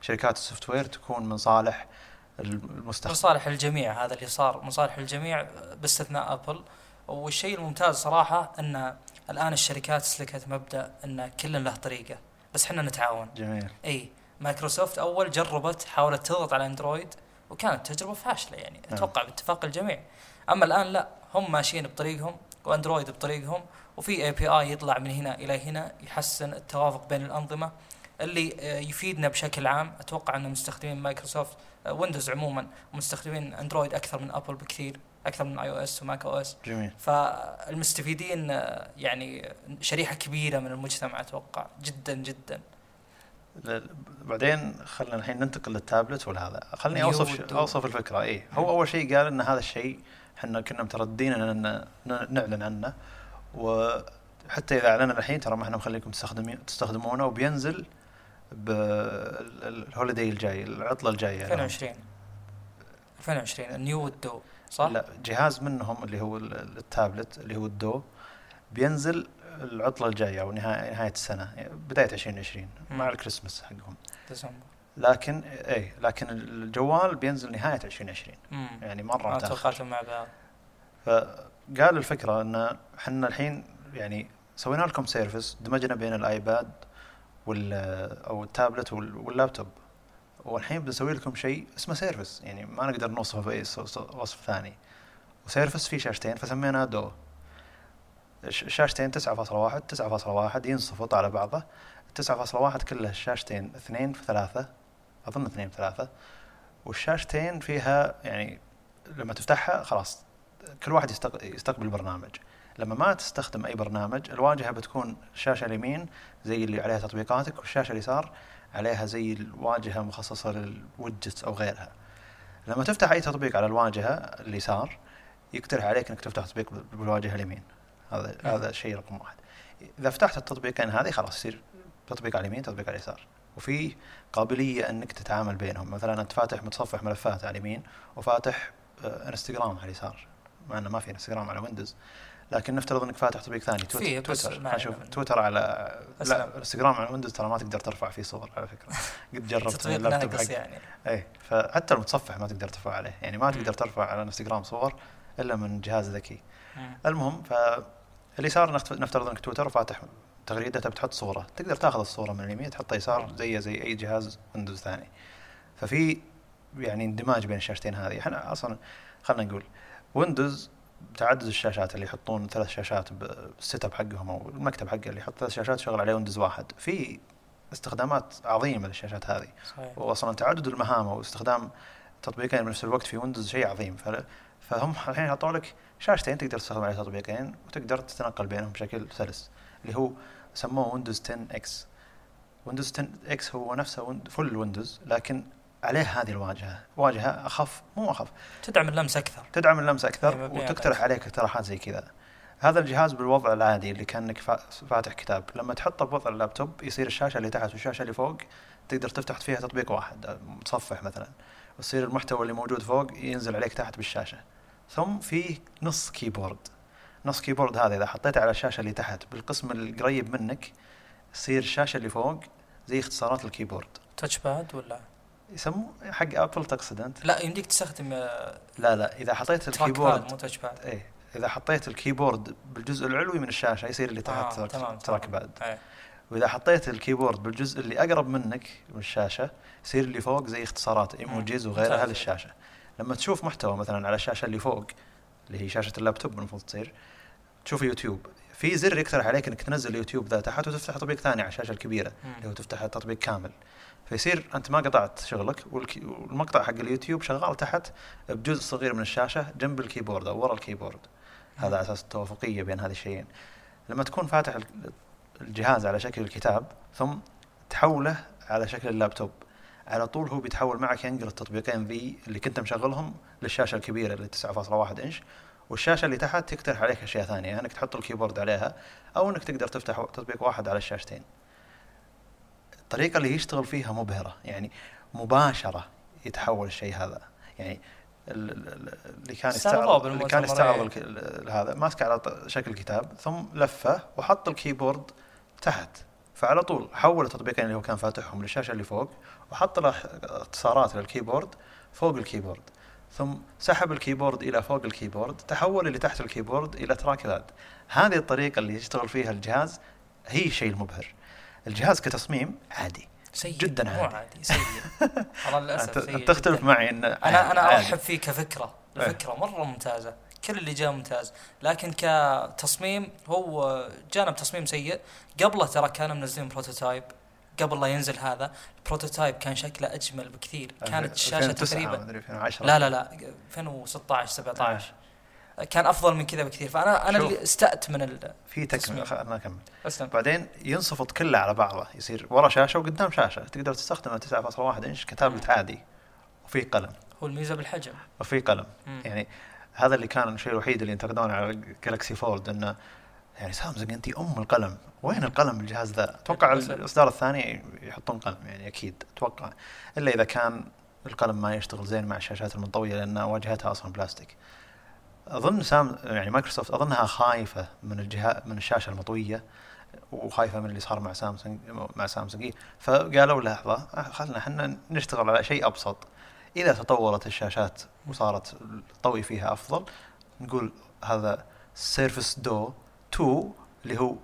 شركات ال software تكون من صالح المستخدم. مصالح الجميع هذا اللي صار مصالح الجميع باستثناء أبل. والشيء الممتاز صراحة إن الآن الشركات سلكت مبدأ إن كل له طريقة بس إحنا نتعاون. جميل. إي. مايكروسوفت أول جربت حاولت تضغط على أندرويد وكانت تجربة فاشلة يعني نعم. أتوقع باتفاق الجميع. أما الآن لا هم ماشيين بطريقهم وأندرويد بطريقهم وفي API يطلع من هنا إلى هنا يحسن التوافق بين الأنظمة اللي آه، يفيدنا بشكل عام. أتوقع ان مستخدمين مايكروسوفت ويندوز عموما ومستخدمين أندرويد أكثر من أبل بكثير أكثر من iOS و macOS. جميل. فالمستفيدين آه، يعني شريحة كبيرة من المجتمع أتوقع جدا جدا. بعدين خلينا الحين ننتقل للتابلت والهذا. خليني أوصف أوصف الفكرة. اي هو أول شيء قال إن هذا الشيء إحنا كنا مترددين إن نعلن عنه. وحتى إذا اعلنا الحين ترى ما إحنا مخليكم تستخدمونه وبينزل بالهوليدي الجاي العطلة الجاية. 2020 2020 النيو والدو صح؟ لا جهاز منهم اللي هو التابلت اللي هو الدو بينزل العطلة الجاية أو نهايه نهاية السنة بداية 2020 مع الكريسماس حقهم. ديسمبر. لكن اي لكن الجوال بينزل نهاية 2020 مم. يعني مرة متاخر مع بعض. فقال الفكرة إن إحنا الحين يعني سوينا لكم Surface دمجنا بين ال iPad وال أو التابلت واللابتوب. والحين بنسوي لكم شيء اسمه Surface يعني ما نقدر نوصفه بأي وصف ثاني. و Surface فيه شاشتين فسميناه دو. الشاشتين 9.1 9.1 ينصفط على بعضه. 9.1 كلها الشاشتين اثنين في ثلاثة. أظن اثنين في ثلاثة. والشاشتين فيها يعني لما تفتحها خلاص كل واحد يستقبل برنامج. لما ما تستخدم أي برنامج الواجهة بتكون الشاشه اليمين زي اللي عليها تطبيقاتك والشاشة اليسار عليها زي الواجهة مخصصة للويدجتس أو غيرها. لما تفتح أي تطبيق على الواجهة اليسار يقترح عليك إنك تفتح تطبيق بالواجهة اليمين. هذا م. هذا الشيء رقم واحد. إذا فتحت التطبيقين هذه خلاص يصير تطبيق على اليمين تطبيق على اليسار. وفي قابلية إنك تتعامل بينهم. مثلا أنت فاتح متصفح ملفات على اليمين وفاتح انستغرام على اليسار. مع إنه ما في انستغرام على ويندوز لكن نفترض إنك فاتح تطبيق ثاني تويتر. تويتر. أشوف تويتر على لا انستغرام على ويندوز ترى ما تقدر ترفع فيه صور على فكرة. قد جربت اللابتوب حق يعني. اي فحتى المتصفح ما تقدر ترفع عليه. يعني ما تقدر ترفع على انستغرام صور إلا من جهاز ذكي. المهم فاللي صار نفترض أنك تويتر وفاتح تغريدة تبي تحط صورة. تقدر تاخذ الصورة من اليمين تحطها يسار زي زي أي جهاز ويندوز ثاني. ففي يعني اندماج بين الشاشتين هذه. إحنا أصلا خلينا نقول ويندوز تعدد الشاشات اللي يحطون ثلاث شاشات بال setup حقهم أو المكتب حقه اللي يحط ثلاث شاشات شغل عليه ويندوز واحد. في استخدامات عظيمة للشاشات هذه. صحيح. واصلا تعدد المهام واستخدام تطبيقين بنفس الوقت في ويندوز شيء عظيم. فهم الحين حطوا لك شاشتين تقدر تستخدم عليه تطبيقين وتقدر تتنقل بينهم بشكل سلس اللي هو سموه ويندوز 10 إكس. ويندوز 10 إكس هو نفسه full ويندوز لكن عليه هذه الواجهة. واجهة أخف مو أخف. تدعم اللمس أكثر. تدعم اللمس أكثر وتقترح عليك اقتراحات زي كذا. هذا الجهاز بالوضع العادي اللي كأنك فاتح كتاب. لما تحطه بوضع اللابتوب يصير الشاشة اللي تحت والشاشة اللي فوق تقدر تفتح فيها تطبيق واحد متصفح مثلا. ويصير المحتوى اللي موجود فوق ينزل عليك تحت بالشاشة. ثم في نص keyboard نص keyboard هذا إذا حطيته على الشاشة اللي تحت بالقسم القريب منك يصير الشاشة اللي فوق زي اختصارات ال keyboard touchpad ولا؟ يسموه حق أبل تقصد انت؟ لا يمديك تستخدم آه، لا لا إذا حطيت ال keyboard مو touchpad إيه إذا حطيت ال keyboard بالجزء العلوي من الشاشة يصير اللي تحت آه تمام trackpad إيه. وإذا حطيت ال keyboard بالجزء اللي أقرب منك من الشاشة يصير اللي فوق زي اختصارات emojis وغيرها للشاشة. لما تشوف محتوى مثلا على الشاشه اللي فوق اللي هي شاشة اللابتوب المفروض تصير تشوف يوتيوب. في زر يقترح عليك إنك تنزل يوتيوب ذا تحت وتفتح تطبيق ثاني على الشاشة الكبيرة اللي هو تفتح تطبيق كامل. فيصير أنت ما قطعت شغلك والمقطع حق اليوتيوب شغال تحت بجزء صغير من الشاشة جنب ال keyboard أو ورا ال keyboard. هذا على أساس التوافقية بين هذه الشيئين. لما تكون فاتح الجهاز على شكل الكتاب ثم تحوله على شكل اللابتوب. على طول هو بيتحول معك ينقل التطبيقين ذي اللي كنت مشغلهم للشاشة الكبيرة اللي 9.1 إنش والشاشة اللي تحت يقترح عليك أشياء ثانية إنك تحط الكيبورد عليها أو إنك تقدر تفتح تطبيق واحد على الشاشتين. الطريقة اللي يشتغل فيها مبهرة يعني مباشرة يتحول الشيء هذا. يعني ال- ال- اللي كان يستعرض اللي كان يستعرض هذا ماسك على شكل كتاب ثم لفه وحط ال keyboard تحت. فعلى طول حول التطبيقين اللي هو كان فاتحهم للشاشة اللي فوق وحط له اختصارات لل keyboard فوق ال keyboard ثم سحب ال keyboard إلى فوق ال keyboard تحول اللي تحت ال keyboard إلى trackpad هذه الطريقة اللي يشتغل فيها الجهاز هي الشيء المبهر الجهاز كتصميم عادي سيء جداً مو عادي. عادي سيء والله للأسف سيء تختلف جداً. معي إن أنا أنا. أرحب فيه كفكرة إيه. الفكرة مرة ممتازة كل اللي جاء ممتاز. لكن كتصميم هو جانب تصميم سيء. قبله ترى كانوا منزلين prototype قبل لا ينزل هذا ال prototype كان شكله أجمل بكثير. كانت الشاشه 2009 تقريبا مدري 2010 لا لا لا 2016 17 كان أفضل من كذا بكثير. فانا أنا. اللي استأت من ال... في تكملة. خلنا نكمل. اسلم بعدين ينصفط كله على بعضه. يصير ورا شاشة وقدام شاشة. تقدر تستخدمه 9.1 إنش كتابلت عادي. وفي قلم. هو الميزة بالحجم. وفي قلم. مم. يعني هذا اللي كان الشيء الوحيد اللي ينتقدونه على جالكسي فولد إنه يعني سامسونج انت أم القلم. وين القلم بالجهاز ذا؟ أتوقع. الإصدار الثاني يحطون قلم يعني أكيد أتوقع. إلا إذا كان القلم ما يشتغل زين مع الشاشات المنطوية لأن واجهتها أصلا بلاستيك. أظن سام يعني مايكروسوفت أظنها خايفة من الجهاز من الشاشة المطويه وخايفة من اللي صار مع سامسونج مع سامسونج إيه، فقالوا لحظة آه، خلنا إحنا نشتغل على شيء أبسط. إذا تطورت الشاشات وصارت الطوي فيها أفضل نقول هذا سيرفس دو 2 اللي هو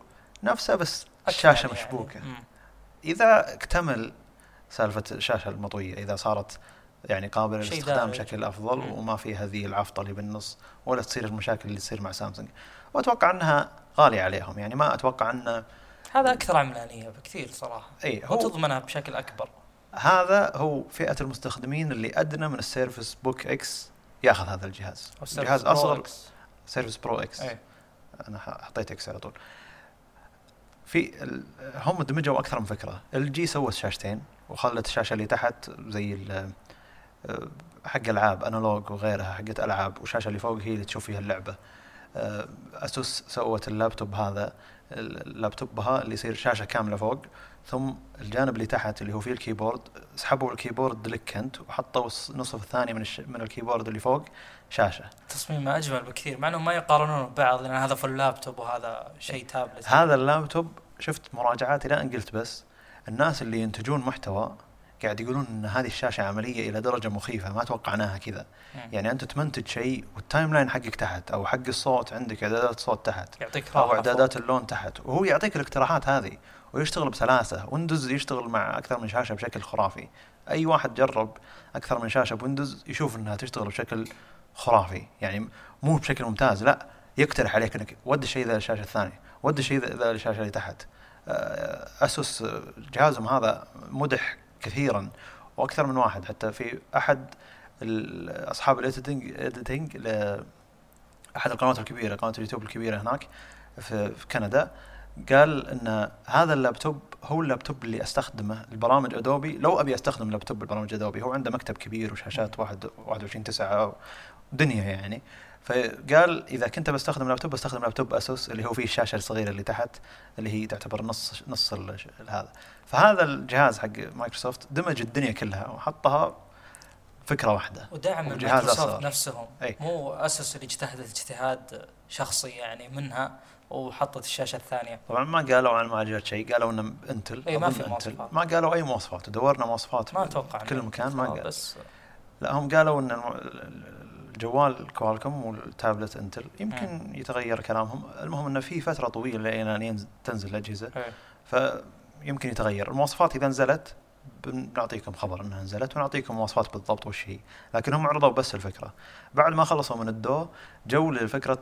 نفسه بس الشاشة يعني. مشبوكة مم. إذا اكتمل سالفة الشاشة المطوية إذا صارت يعني قابلة للاستخدام. بشكل أفضل مم. وما في هذه العفطة اللي بالنص ولا تصير المشاكل اللي تصير مع سامسونج وأتوقع أنها غالية عليهم يعني ما أتوقع أن هذا أكثر عملانية بكثير صراحة اي هو وتضمنها بشكل أكبر هذا هو فئة المستخدمين اللي أدنى من السيرفس بوك إكس ياخذ هذا الجهاز. الجهاز أصغر سيرفس برو إكس. اي أنا حطيت إكس على طول. في هم دمجوا أكثر من فكرة. إل جي سوت شاشتين وخلت الشاشة اللي تحت زي آه، حق ألعاب analog وغيرها حقت ألعاب والشاشه اللي فوق هي اللي تشوف فيها اللعبة. آه، أسوس سوت اللابتوب هذا. اللابتوب بها اللي يصير شاشة كاملة فوق. ثم الجانب اللي تحت اللي هو فيه ال keyboard سحبوا ال keyboard لك انت وحطوا النصف الثاني من الش... من ال keyboard اللي فوق شاشة. تصميمه أجمل بكثير مع إنهم ما يقارنون ببعض لأن هذا full لابتوب وهذا شيء تابلت. هذا اللابتوب شفت مراجعاتي لا قلت بس الناس اللي ينتجون محتوى قاعد يقولون إن هذه الشاشة عملية إلى درجة مخيفة ما توقعناها كذا. يعني أنت تمنتج شيء وال timeline حقك تحت أو حق الصوت عندك إعدادات صوت تحت يعطيك أو إعدادات اللون تحت وهو يعطيك الاقتراحات هذه. ويشتغل بسلاسة. ويندوز يشتغل مع أكثر من شاشة بشكل خرافي. أي واحد جرب أكثر من شاشة بويندوز يشوف إنها تشتغل بشكل خرافي. يعني مو بشكل ممتاز لا. يقترح عليك إنك ود الشيء ذا للشاشة الثانية ود الشيء ذا- للشاشة اللي تحت. آه، أسوس آه، جهازهم هذا مدح كثيرا وأكثر من واحد. حتى في أحد ال- أصحاب ال editing editing أحد القنوات الكبيرة قناة اليوتيوب الكبيرة هناك في كندا. قال إن هذا اللابتوب هو اللابتوب اللي أستخدمه البرامج أدوبي لو أبي أستخدم لابتوب بالبرامج ادوبي هو عنده مكتب كبير وشاشات واحد 21 9 دنيا يعني. فقال إذا كنت بستخدم لابتوب بستخدم لابتوب أسوس اللي هو فيه الشاشة الصغيرة اللي تحت اللي هي تعتبر نص نص ال- هذا. فهذا الجهاز حق مايكروسوفت دمج الدنيا كلها وحطها فكرة واحدة. ودعم مايكروسوفت. نفسهم. أي. مو ASUS اللي اجتهدت اجتهاد شخصي يعني منها. وحطت الشاشة الثانية. طبعا ما قالوا عن معالجات شيء قالوا إنه إنتل. إي، ما في. مواصفات. ما قالوا أي مواصفات. ودورنا مواصفات ما أتوقع كل مكان ما خلاص، قال بس لا هم قالوا إن الجوال كوالكم والتابلت إنتل. يمكن يتغير كلامهم. المهم إنه في فترة طويلة لين تنزل الأجهزة. إيه. فيمكن يتغير. المواصفات إذا نزلت بنعطيكم خبر إنها نزلت ونعطيكم مواصفات بالضبط وش هي. لكن هم عرضوا بس الفكرة. بعد ما خلصوا من الدو جو لفكرة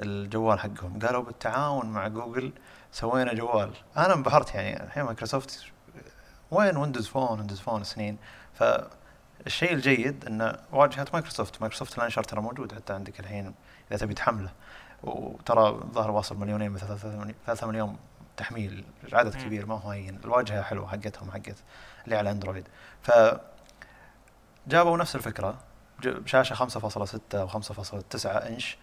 الجوال حقهم. قالوا بالتعاون مع جوجل سوينا جوال. أنا انبهرت يعني الحين مايكروسوفت وين Windows Phone Windows Phone سنين. فالشيء الجيد إن واجهة مايكروسوفت مايكروسوفت launcher ترى موجود حتى عندك الحين إذا تبي تحمله. وترى الظاهر واصل مليونين من ثلاثة- مليون تحميل عدد. كبير ما هو هين. الواجهة حلوة حقتهم حقت اللي على أندرويد. ف جابوا نفس الفكرة بشاشة 5.6 أو 5.9 إنش.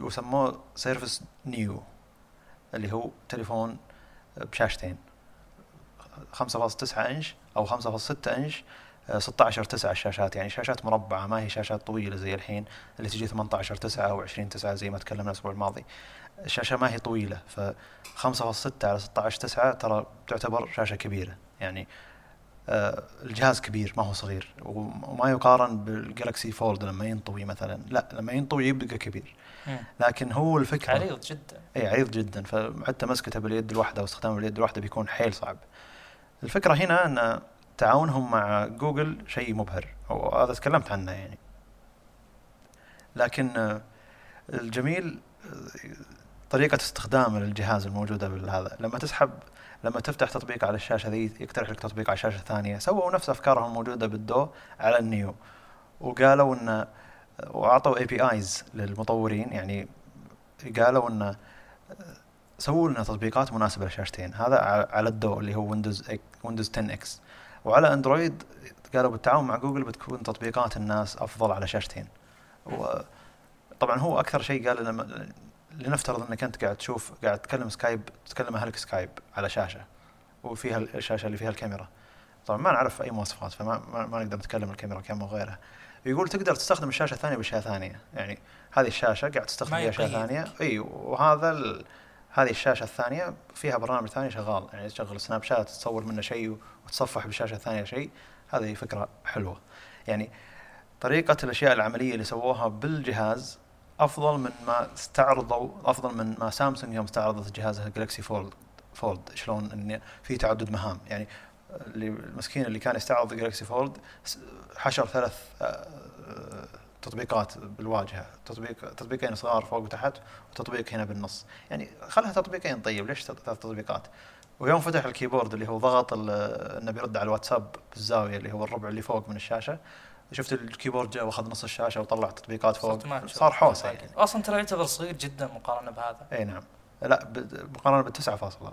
وسموه Surface Neo اللي هو تليفون بشاشتين. 5.9 إنش أو 5.6 إنش آه، 16 9 الشاشات. يعني شاشات مربعة ما هي شاشات طويلة زي الحين اللي تجي 18 9 أو 20 9 زي ما تكلمنا الأسبوع الماضي. الشاشة ما هي طويلة ف 5.6 على 16 9 ترى تعتبر شاشة كبيرة. يعني آه، الجهاز كبير ما هو صغير. وما يقارن بال Galaxy Fold لما ينطوي مثلا. لا لما ينطوي يبقى كبير. لكن هو الفكرة عريض جدا. اي عريض جدا. فحتى مسكته باليد الواحدة واستخدامه باليد الواحدة بيكون حيل صعب. الفكرة هنا إن تعاونهم مع جوجل شيء مبهر. وهذا تكلمت عنه يعني. لكن آه، الجميل آه، طريقة استخدام الجهاز الموجودة بالهذا. لما تسحب لما تفتح تطبيق على الشاشة ذي يقترح لك تطبيق على شاشة ثانية سووا نفس أفكارهم الموجودة بالدو على ال Neo. وقالوا إن وأعطوا APIs للمطورين يعني قالوا إن سووا لنا تطبيقات مناسبة للشاشتين هذا على الدو اللي هو Windows Windows 10X وعلى اندرويد قالوا بالتعاون مع جوجل بتكون تطبيقات الناس أفضل على شاشتين. وطبعا هو أكثر شيء قال لما لنفترض إنك أنت قاعد تشوف قاعد تكلم سكايب تتكلم أهلك سكايب على شاشة وفيها الشاشة اللي فيها الكاميرا. طبعا ما نعرف أي مواصفات فما ما, ما نقدر نتكلم الكاميرا كم وغيرها. يقول تقدر تستخدم الشاشة الثانية بأشياء ثانية. يعني هذه الشاشة قاعد تستخدم فيها أشياء. ثانية. إي وهذا ال... هذه الشاشة الثانية فيها برنامج ثاني شغال. يعني تشغل سناب شات تصور منه شيء وتصفح بالشاشه الثانية شيء. هذه فكرة حلوة. يعني طريقة الأشياء العملية اللي سووها بالجهاز أفضل من ما استعرضوا أفضل من ما سامسونج يوم استعرضت جهازها ال Galaxy Fold Fold شلون إن في تعدد مهام؟ يعني اللي المسكين اللي كان يستعرض Galaxy Fold حشر ثلاث آه، تطبيقات بالواجهة. تطبيق تطبيقين صغار فوق وتحت وتطبيق هنا بالنص. يعني خلها تطبيقين طيب ليش ثلاث تطبيقات؟ ويوم فتح ال keyboard اللي هو ضغط إنه بيرد على الواتساب بالزاوية اللي هو الربع اللي فوق من الشاشة شفت ال keyboard جاء واخذ نص الشاشه وطلع تطبيقات فوق. صار حوسه يعني أصلا ترى يعتبر صغير جدا مقارنة بهذا. اي نعم. لا مقارنة بالتسعة فاصلة.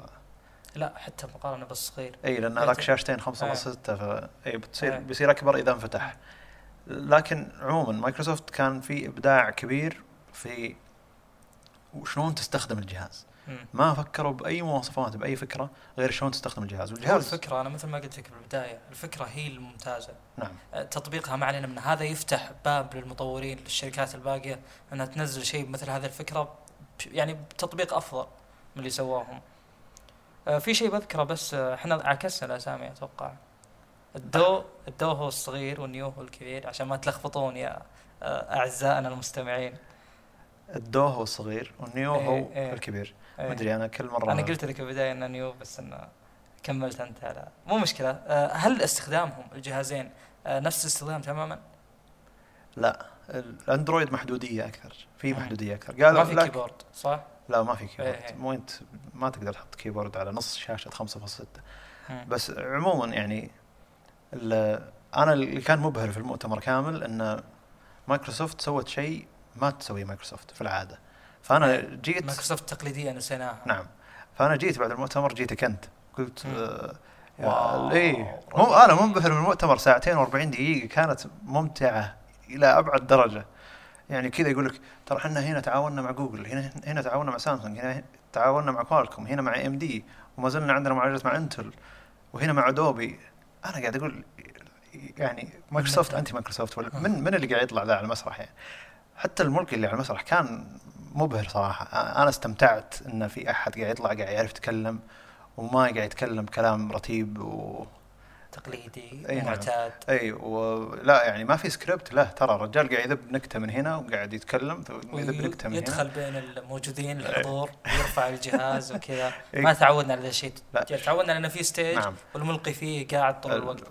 لا حتى مقارنة بالصغير. اي لأن إيه. هذاك شاشتين 5.6 ف اي بتصير بيصير أكبر إذا انفتح. لكن عموما مايكروسوفت كان في إبداع كبير في وشلون تستخدم الجهاز. ما فكروا بأي مواصفات بأي فكرة غير شلون تستخدم الجهاز. والجهاز الفكرة أنا مثل ما قلت لك بالبداية الفكرة هي الممتازة. نعم. أه، تطبيقها ما علينا من هذا يفتح باب للمطورين للشركات الباقية أنها تنزل شيء مثل هذه الفكرة يعني بتطبيق أفضل من اللي سواهم. أه، في شيء بذكره بس أه، إحنا عكسنا الأسامي أتوقع. الدو الدو هو الصغير والنيو هو الكبير عشان ما تلخبطون يا أعزائنا المستمعين. الدو هو الصغير وال Neo إيه، هو إيه. الكبير. ما أدري أنا كل مرة أنا قلت لك في البدايه إنه Neo بس إنه كملت أنت على مو مشكلة أه، هل استخدامهم الجهازين أه، نفس الاستخدام تماما؟ لا الأندرويد محدودية أكثر في مم. محدودية أكثر ما قالوا في لك- keyboard صح؟ لا ما في إيه، keyboard إيه. مو أنت ما تقدر تحط keyboard على نص شاشة 5.6 مم. بس عموما يعني أنا اللي كان مبهر في المؤتمر كامل إن مايكروسوفت سوت شيء ما تسويه مايكروسوفت في العادة فأنا جيت مايكروسوفت التقليديه نسيناها. نعم. فأنا جيت بعد المؤتمر جيتك انت قلت. آه. إيه مو أنا منبهر من المؤتمر ساعتين و40 دقيقة كانت ممتعة إلى أبعد درجة. يعني كذا يقول لك ترى إحنا هنا تعاوننا مع جوجل هنا هنا تعاوننا مع سامسونج هنا تعاوننا مع كوالكوم هنا مع AMD وما زلنا عندنا معالجات مع إنتل وهنا مع أدوبي. أنا قاعد أقول يعني مايكروسوفت؟ أنتي مايكروسوفت ولا من من اللي قاعد يطلع ذا على المسرح يعني؟ حتى الملقي اللي على المسرح كان مبهر صراحة. أنا استمتعت إن في أحد قاعد يطلع قاعد يعرف يتكلم وما قاعد يتكلم كلام رتيب و تقليدي أي نعم. معتاد. إي ولا يعني ما في سكريبت له ترى الرجال قاعد يذب نكتة من هنا وقاعد يتكلم يذب نكتة من هنا. يدخل بين الموجودين الحضور ويرفع الجهاز وكذا. ما تعودنا على ذا الشيء. تعودنا على إنه في stage نعم. والملقي فيه قاعد طول الوقت.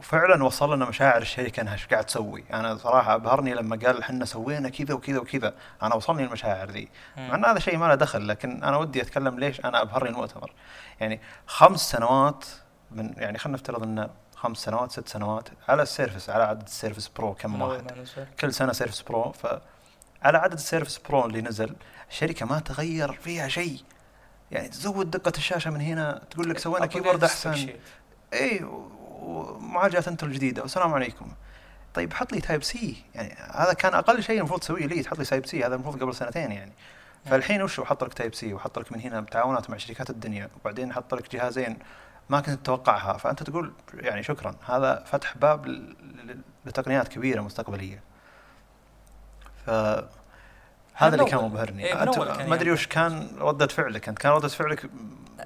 وفعلا وصل لنا مشاعر الشركة إنها إيش قاعد تسوي، أنا صراحة أبهرني لما قال إحنا سوينا كذا وكذا وكذا، أنا وصلني المشاعر ذي، مع إن هذا شيء ما له دخل لكن أنا ودي أتكلم ليش أنا أبهرني المؤتمر. يعني خمس سنوات من يعني خلينا نفترض انه خمس سنوات ست سنوات على ال Surface على عدد ال Surface Pro كم واحد. كل سنة Surface Pro. ف على عدد ال Surface Pro اللي نزل الشركة ما تغير فيها شيء. يعني تزود دقة الشاشة من هنا تقول لك سوينا keyboard أحسن. اي ومعالجات Intel الجديده والسلام عليكم. طيب حط لي Type C يعني هذا كان أقل شيء المفروض تسويه لي تحط لي Type C هذا المفروض قبل سنتين يعني. فالحين وش حط لك Type C وحط لك من هنا تعاونات مع شركات الدنيا. وبعدين حط لك جهازين ما كنت تتوقعها. فأنت تقول يعني شكرا هذا فتح باب لتقنيات كبيرة مستقبلية. ف هذا اللي كان. مبهرني. إيه، ما أدري يعني. وش كان ردة فعلك. أنت كان ردة فعلك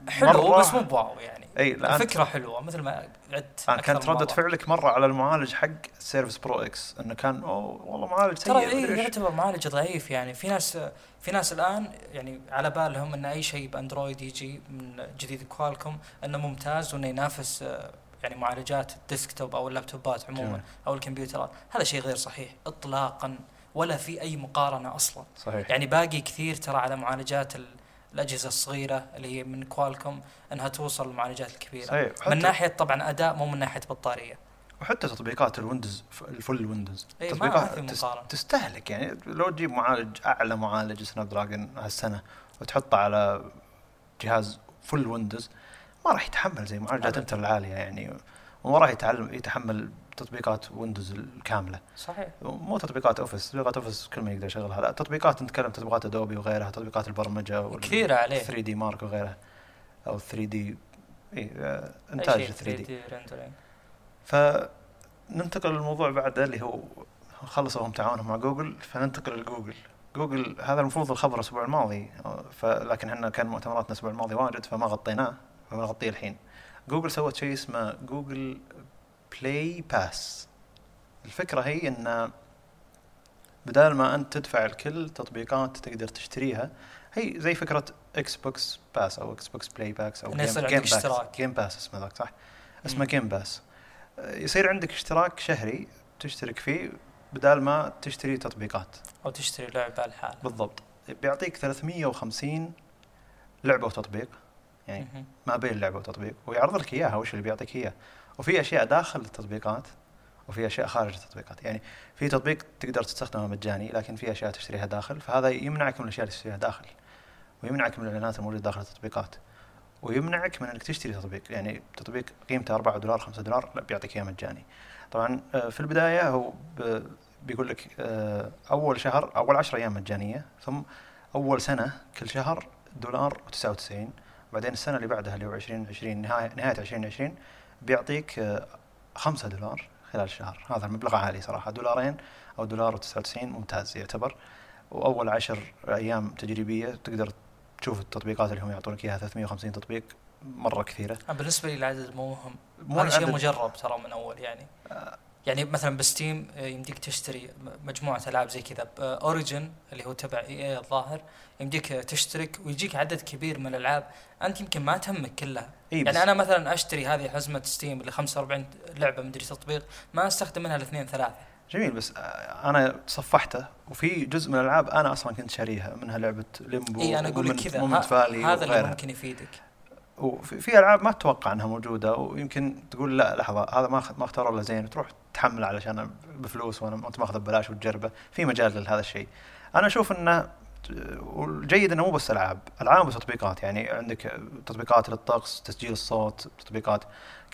حلو بس مو ب wow يعني إي لا الفكرة حلوة مثل ما عدت أكثر كانت مرة. فعلك مرة على المعالج حق Surface Pro X إنه كان أوه والله معالج سيء ترى اي. يعتبر معالج ضعيف يعني في ناس في ناس الآن يعني على بالهم إن أي شيء ب Android يجي من جديد Qualcomm إنه ممتاز وإنه ينافس آه، يعني معالجات ال desktop أو اللابتوبات عموما جميل. أو الكمبيوترات هذا شيء غير صحيح اطلاقا ولا في أي مقارنة أصلا صحيح يعني باقي كثير ترى على معالجات ال- الأجهزة الصغيرة اللي هي من Qualcomm إنها توصل للمعالجات الكبيرة. صحيح. من ناحية طبعا أداء مو من ناحية بطارية. وحتى تطبيقات ال Windows ال full Windows. إي، ما- تطبيقات. تستهلك يعني. لو تجيب معالج أعلى معالج Snapdragon هالسنة وتحطه على جهاز full Windows ما راح يتحمل زي معالجات. Intel العالية يعني. وما راح يتعلم يتحمل تطبيقات Windows الكاملة. صحيح. مو تطبيقات Office تطبيقات Office كل ما يقدر يشغلها لا تطبيقات نتكلم تطبيقات Adobe وغيرها تطبيقات البرمجة كثيرة عليه. 3D Mark وغيرها. أو 3D اي آه، أي انتاج شيء 3D 3D rendering. فننتقل للموضوع بعده اللي هو خلصوا هم تعاونهم مع جوجل فننتقل لجوجل جوجل هذا المفروض الخبر الأسبوع الماضي فلكن إحنا كان مؤتمراتنا الأسبوع الماضي واجد فما غطيناه فبنغطيه الحين. جوجل سوت شيء اسمه Google Play Pass الفكرة هي إن بدال ما أنت تدفع لكل تطبيقات تقدر تشتريها هي زي فكرة Xbox Pass أو Xbox Play Pass أو عندك اشتراك. Game Pass اسمه ذاك صح؟ اسمه. Game Pass يصير عندك اشتراك شهري تشترك فيه بدال ما تشتري تطبيقات. أو تشتري لعبة لحالها بالضبط. بيعطيك 350 لعبة وتطبيق يعني. ما بين لعبة وتطبيق. ويعرض لك إياها وش اللي بيعطيك إياه؟ وفي أشياء داخل التطبيقات وفي أشياء خارج التطبيقات. يعني في تطبيق تقدر تستخدمه مجاني لكن في أشياء تشتريها داخل فهذا يمنعك من الأشياء اللي تشتريها داخل ويمنعك من الإعلانات الموجودة داخل التطبيقات ويمنعك من إنك تشتري تطبيق. يعني تطبيق قيمته 4 دولار 5 دولار لا بيعطيك إياه مجاني. طبعا آه، في البداية هو بيقول لك آه، أول شهر أول 10 أيام مجانية ثم أول سنة كل شهر دولار و99 بعدين السنة اللي بعدها اللي هو 2020 نهاية نهاية 2020 بيعطيك آه، 5 دولار خلال الشهر هذا المبلغ عالي صراحة. دولارين أو دولار و99 ممتاز يعتبر. وأول 10 أيام تجريبية تقدر تشوف التطبيقات اللي هم يعطونك إياها. 350 تطبيق مرة كثيرة. أنا بالنسبة لي العدد مو مهم. مو هذا شيء مجرب ترى من أول يعني. يعني مثلا ب Steam آه، يمديك تشتري مجموعة ألعاب زي كذا. Origin اللي هو تبع EA الظاهر يمديك آه، تشترك ويجيك عدد كبير من الألعاب. أنت يمكن ما تهمك كلها. بس يعني أنا مثلا أشتري هذه حزمة Steam اللي 45 لعبة مدري تطبيق ما أستخدم منها الاثنين ثلاثة. جميل بس آه، أنا تصفحته وفي جزء من الألعاب أنا أصلا كنت شاريها منها لعبة Limbo إي أنا أقول لك كذا هذا اللي. ممكن يفيدك. وفي في ألعاب ما تتوقع إنها موجودة ويمكن تقول لا لحظة هذا ما ما اختاروا الا زين تروح تحمله علشان بفلوس وأنا أنت ماخذه ببلاش وتجربه. في مجال لهذا الشيء. أنا أشوف إنه والجيد إنه مو بس ألعاب ألعاب وتطبيقات. يعني عندك تطبيقات للطقس تسجيل الصوت تطبيقات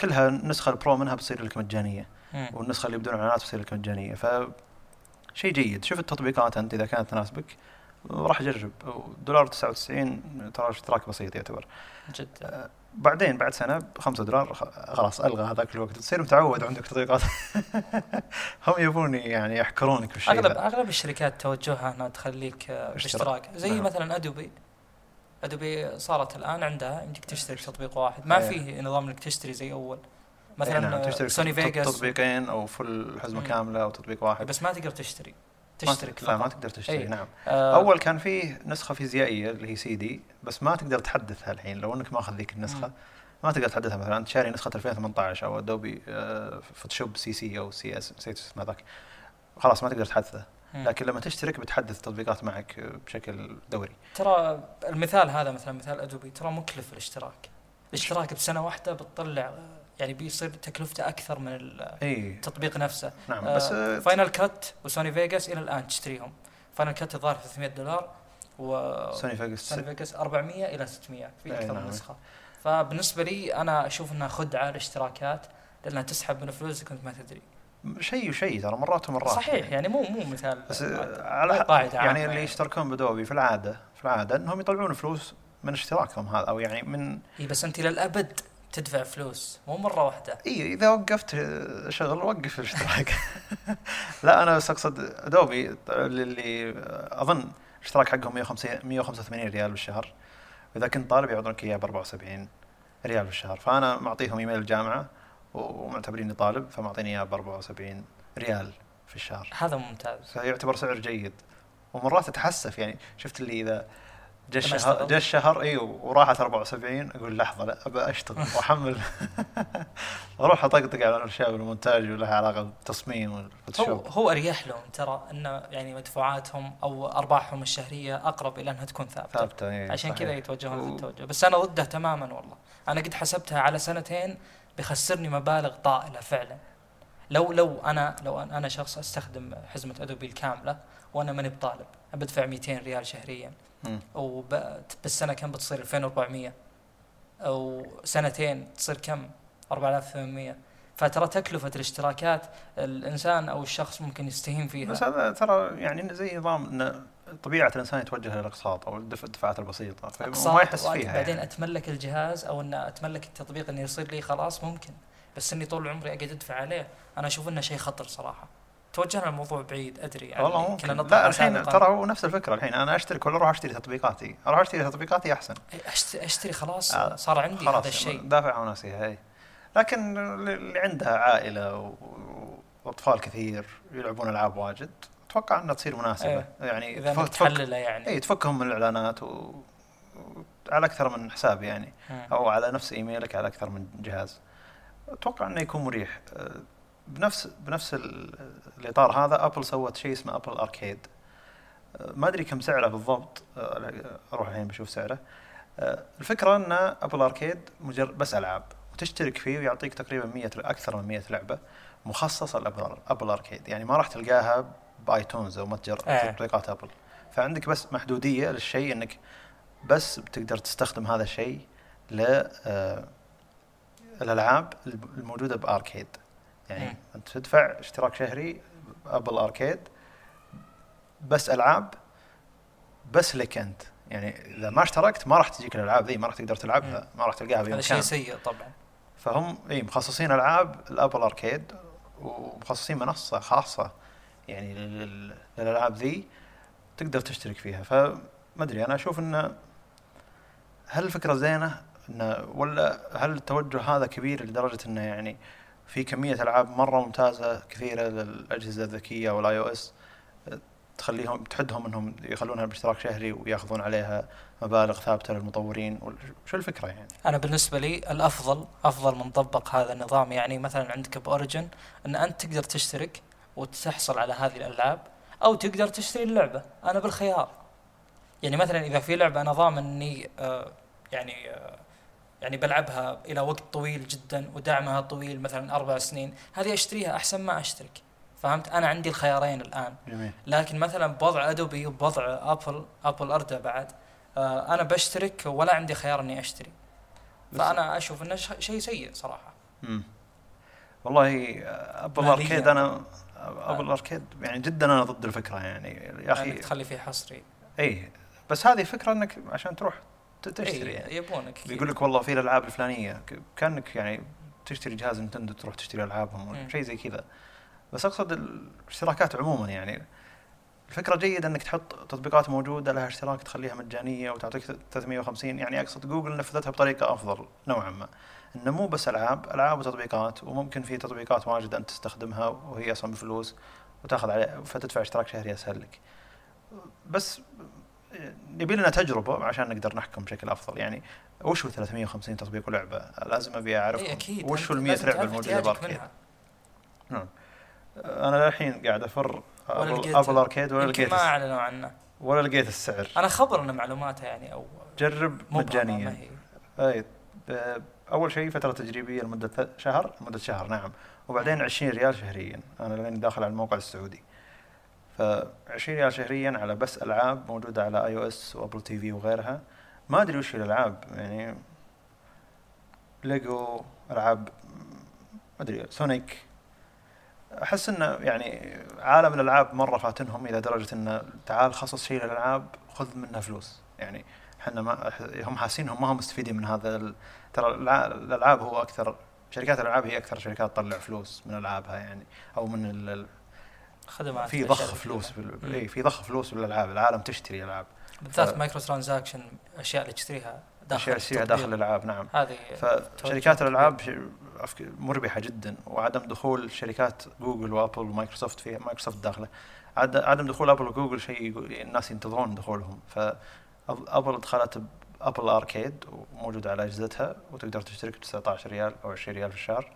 كلها النسخة البرو منها بتصير لك مجانية. والنسخة اللي بدون إعلانات بتصير لك مجانية. ف شيء جيد. شوف التطبيقات أنت إذا كانت تناسبك. راح اجرب دولار 99 ترى اشتراك بسيط يعتبر. جدا بعدين بعد سنة ب 5 دولار خلاص ألغى هذاك الوقت. تصير متعود عندك تطبيقات. هم يبون يعني يحكرونك بالشيء أغلب ذا. أغلب الشركات توجهها إنها تخليك آه، اشتراك. باشتراك. زي نعم. مثلا Adobe. Adobe صارت الآن عندها يمديك تشترك تطبيق واحد. ما أيه. فيه نظام إنك تشتري زي أول. إيه مثلا نعم آه، تشترك Sony Vegas تطبيقين أو full حزمة. كاملة أو تطبيق واحد. بس ما تقدر تشتري. تشترك فقط. تقدر تشتري إيه. نعم آه، أول كان فيه نسخة فيزيائية اللي هي سي دي بس ما تقدر تحدثها الحين لو إنك ماخذ ذيك النسخة. ما تقدر تحدثها مثلا انت شاري نسخه 2018 أو Adobe Photoshop CC أو CS نسيت اسمه ذاك خلاص ما تقدر تحدثه. لكن لما تشترك بتحدث التطبيقات معك بشكل دوري ترى المثال هذا مثلا مثال Adobe ترى مكلف الاشتراك الاشتراك بسنة واحدة بتطلع آه، يعني بيصير تكلفته أكثر من التطبيق نفسه. نعم آه، بس آه، Final Cut و Sony Vegas إلى الآن تشتريهم. Final Cut الظاهر 300 دولار و Sony Vegas Sony Vegas 400 إلى 600 في أكثر نعم. من نسخة. فبالنسبة لي أنا أشوف إنها خدعه الاشتراكات لأنها تسحب من فلوسك وأنت ما تدري. شيء وشيء ترى مرات ومرات. صحيح يعني مو مو مثال بس. آه، على قاعدة يعني اللي يعني. يشتركون ب Adobe في العادة في العادة إنهم يطلعون فلوس من اشتراكهم هذا أو يعني من إي بس أنت للابد تدفع فلوس مو مرة واحدة. إي إذا وقفت شغل وقف الاشتراك. لا أنا بس أقصد أدوبي اللي أظن الاشتراك حقهم 150 185 ريال بالشهر. واذا كنت طالب يعطونك إياه ب 74 ريال بالشهر. فأنا معطيهم إيميل الجامعة ومعتبريني طالب فمعطيني إياه ب 74 ريال في الشهر. هذا ممتاز. فيعتبر سعر جيد. ومرات أتحسف يعني شفت اللي إذا لما الشهر؟ جاء الشهر اي وراحت 74 أقول لحظة لا ابى اشتغل وأحمل. أروح أطقطق على الاشياء بالمونتاج ولها علاقة بالتصميم هو والفوتوشوب. هو أريح لهم ترى أن يعني مدفوعاتهم أو أرباحهم الشهرية أقرب إلى أنها تكون ثابتة. ثابتة إيه، عشان. كذا يتوجهون في التوجه. بس أنا ضده تماما والله. أنا قد حسبتها على سنتين بيخسرني مبالغ طائلة فعلا. لو لو أنا لو أنا شخص أستخدم حزمة أدوبي الكاملة وأنا ماني بطالب. بدفع 200 ريال شهريا. وبالسنه كم بتصير؟ 2400 أو سنتين تصير كم؟ 4800 فترى تكلفة الاشتراكات الإنسان أو الشخص ممكن يستهين فيها. بس هذا ترى يعني زي نظام إن طبيعة الإنسان يتوجه للاقساط أو الدف- الدفعات البسيطة. فما أقساط يحس فيها بعدين يعني. أتملك الجهاز أو إن أتملك التطبيق انه يصير لي خلاص ممكن. بس إني طول عمري أقعد أدفع عليه. أنا أشوف إنه شيء خطر صراحة. توجهنا الموضوع بعيد أدري. يعني والله ممكن. لا الحين. ترى هو نفس الفكرة. الحين أنا اشترك ولا أروح أشتري تطبيقاتي. أروح أشتري تطبيقاتي أحسن. أشتري خلاص. آه، صار عندي خلاص هذا الشيء. دافع عن نفسها اي لكن اللي عندها عائلة وأطفال كثير يلعبون ألعاب واجد أتوقع إنها تصير مناسبة. إيه. يعني إذا تفك- انك تفك تحلله يعني. اي تفكهم من الإعلانات و... على أكثر من حساب يعني. أو على نفس إيميلك على أكثر من جهاز. أتوقع إنه يكون مريح. بنفس بنفس ال- الإطار هذا Apple سوت شيء اسمه Apple Arcade أه، ما أدري كم سعره بالضبط. أه، أروح الحين بشوف سعره. أه، الفكرة إن Apple Arcade مجرد بس ألعاب وتشترك فيه ويعطيك تقريبا 100 أكثر من 100 لعبة مخصصة ل Apple Apple Arcade يعني ما راح تلقاها ب iTunes أو متجر إيه. تطبيقات Apple فعندك بس محدودية للشيء إنك بس بتقدر تستخدم هذا الشيء ل آه، الألعاب الموجودة باركيد يعني مم. أنت تدفع اشتراك شهري أبل أركيد بس ألعاب بس لك أنت. يعني إذا ما اشتركت ما راح تجيك الألعاب ذي ما راح تقدر تلعبها ما راح تلقاها هذا شيء سيء طبعا. فهم إي مخصصين ألعاب الأبل أركيد ومخصصين منصة خاصة يعني لل- للألعاب ذي تقدر تشترك فيها. فما أدري أنا أشوف انه هل الفكرة زينة؟ انه ولا هل التوجه هذا كبير لدرجة إنه يعني في كمية ألعاب مرة ممتازة كثيرة للأجهزة الذكية وال iOS تخليهم تحدهم إنهم يخلونها باشتراك شهري ويأخذون عليها مبالغ ثابتة للمطورين شو الفكرة يعني؟ أنا بالنسبة لي الافضل أفضل من طبق هذا النظام. يعني مثلا عندك ب Origin إن أنت تقدر تشترك وتحصل على هذه الألعاب أو تقدر تشتري اللعبة. أنا بالخيار. يعني مثلا إذا في لعبة أنا ضامن إني آه يعني آه يعني بلعبها إلى وقت طويل جدا ودعمها طويل مثلا أربع سنين. هذه أشتريها أحسن ما أشترك. فهمت؟ أنا عندي الخيارين الآن. جميل. لكن مثلا بوضع ادوبي وبوضع أبل أبل اردى بعد آه أنا بشترك ولا عندي خيار إني أشتري. فأنا أشوف إنه شيء سيء صراحة. امم والله Apple مالياً Arcade أنا Apple Arcade يعني جدا أنا ضد الفكرة يعني يا أخي يعني تخلي فيه حصري. اي بس هذه الفكرة إنك عشان تروح تشتري إيه يعني. يبونك كذا. بيقول لك والله في الألعاب الفلانية كأنك يعني تشتري جهاز Nintendo تروح تشتري ألعابهم. ولا شيء زي كذا. بس أقصد الاشتراكات عموما يعني الفكرة جيدة إنك تحط تطبيقات موجودة لها اشتراك تخليها مجانية وتعطيك 350 يعني أقصد جوجل نفذتها بطريقة أفضل نوعا ما. إنه مو بس ألعاب ألعاب وتطبيقات وممكن في تطبيقات واجد أنت تستخدمها وهي أصلا بفلوس وتاخذ عليه فتدفع اشتراك شهري أسهل لك. بس يبي لنا تجربة عشان نقدر نحكم بشكل أفضل. يعني وش هو 350 تطبيق ولعبه لازم أبي اعرف اي أكيد. وش هو ال 100 لازم لعبه الموجودة باركيد. نعم. أنا للحين قاعد أفر أبل, أركيد ولا لقيت ما أعلنوا عنه. ولا لقيت السعر. أنا خبر أن معلوماتها يعني أو جرب مجانيا. أي أول شيء فترة تجريبية لمدة شهر لمدة شهر نعم. وبعدين 20 ريال شهريا. أنا لاني داخل على الموقع السعودي. ف 20 ريال شهريا على بس ألعاب موجودة على iOS و Apple TV وغيرها. ما أدري وش الألعاب يعني ليجو ألعاب ما أدري سونيك. أحس إنه يعني عالم الألعاب مرة فاتنهم إلى درجة إنه تعال خصص شيء للألعاب خذ منها فلوس. يعني إحنا ما هم حاسين هم ما هم مستفيدين من هذا ال- ترى الع- الألعاب هو أكثر شركات الألعاب هي أكثر شركات تطلع فلوس من ألعابها يعني أو من خدمات في ضخ فلوس. بال- اي في ضخ فلوس بالألعاب العالم تشتري ألعاب. بالذات ف- micro transaction أشياء اللي تشتريها داخل أشياء تشتريها. داخل الألعاب نعم. هذه فشركات الألعاب مربحة جدا وعدم دخول شركات جوجل وأبل ومايكروسوفت فيها مايكروسوفت داخله. عد- عدم دخول أبل وجوجل شيء الناس ينتظرون دخولهم. فابل دخلت Apple Arcade وموجودة على أجهزتها وتقدر تشترك ب 19 ريال أو 20 ريال في الشهر.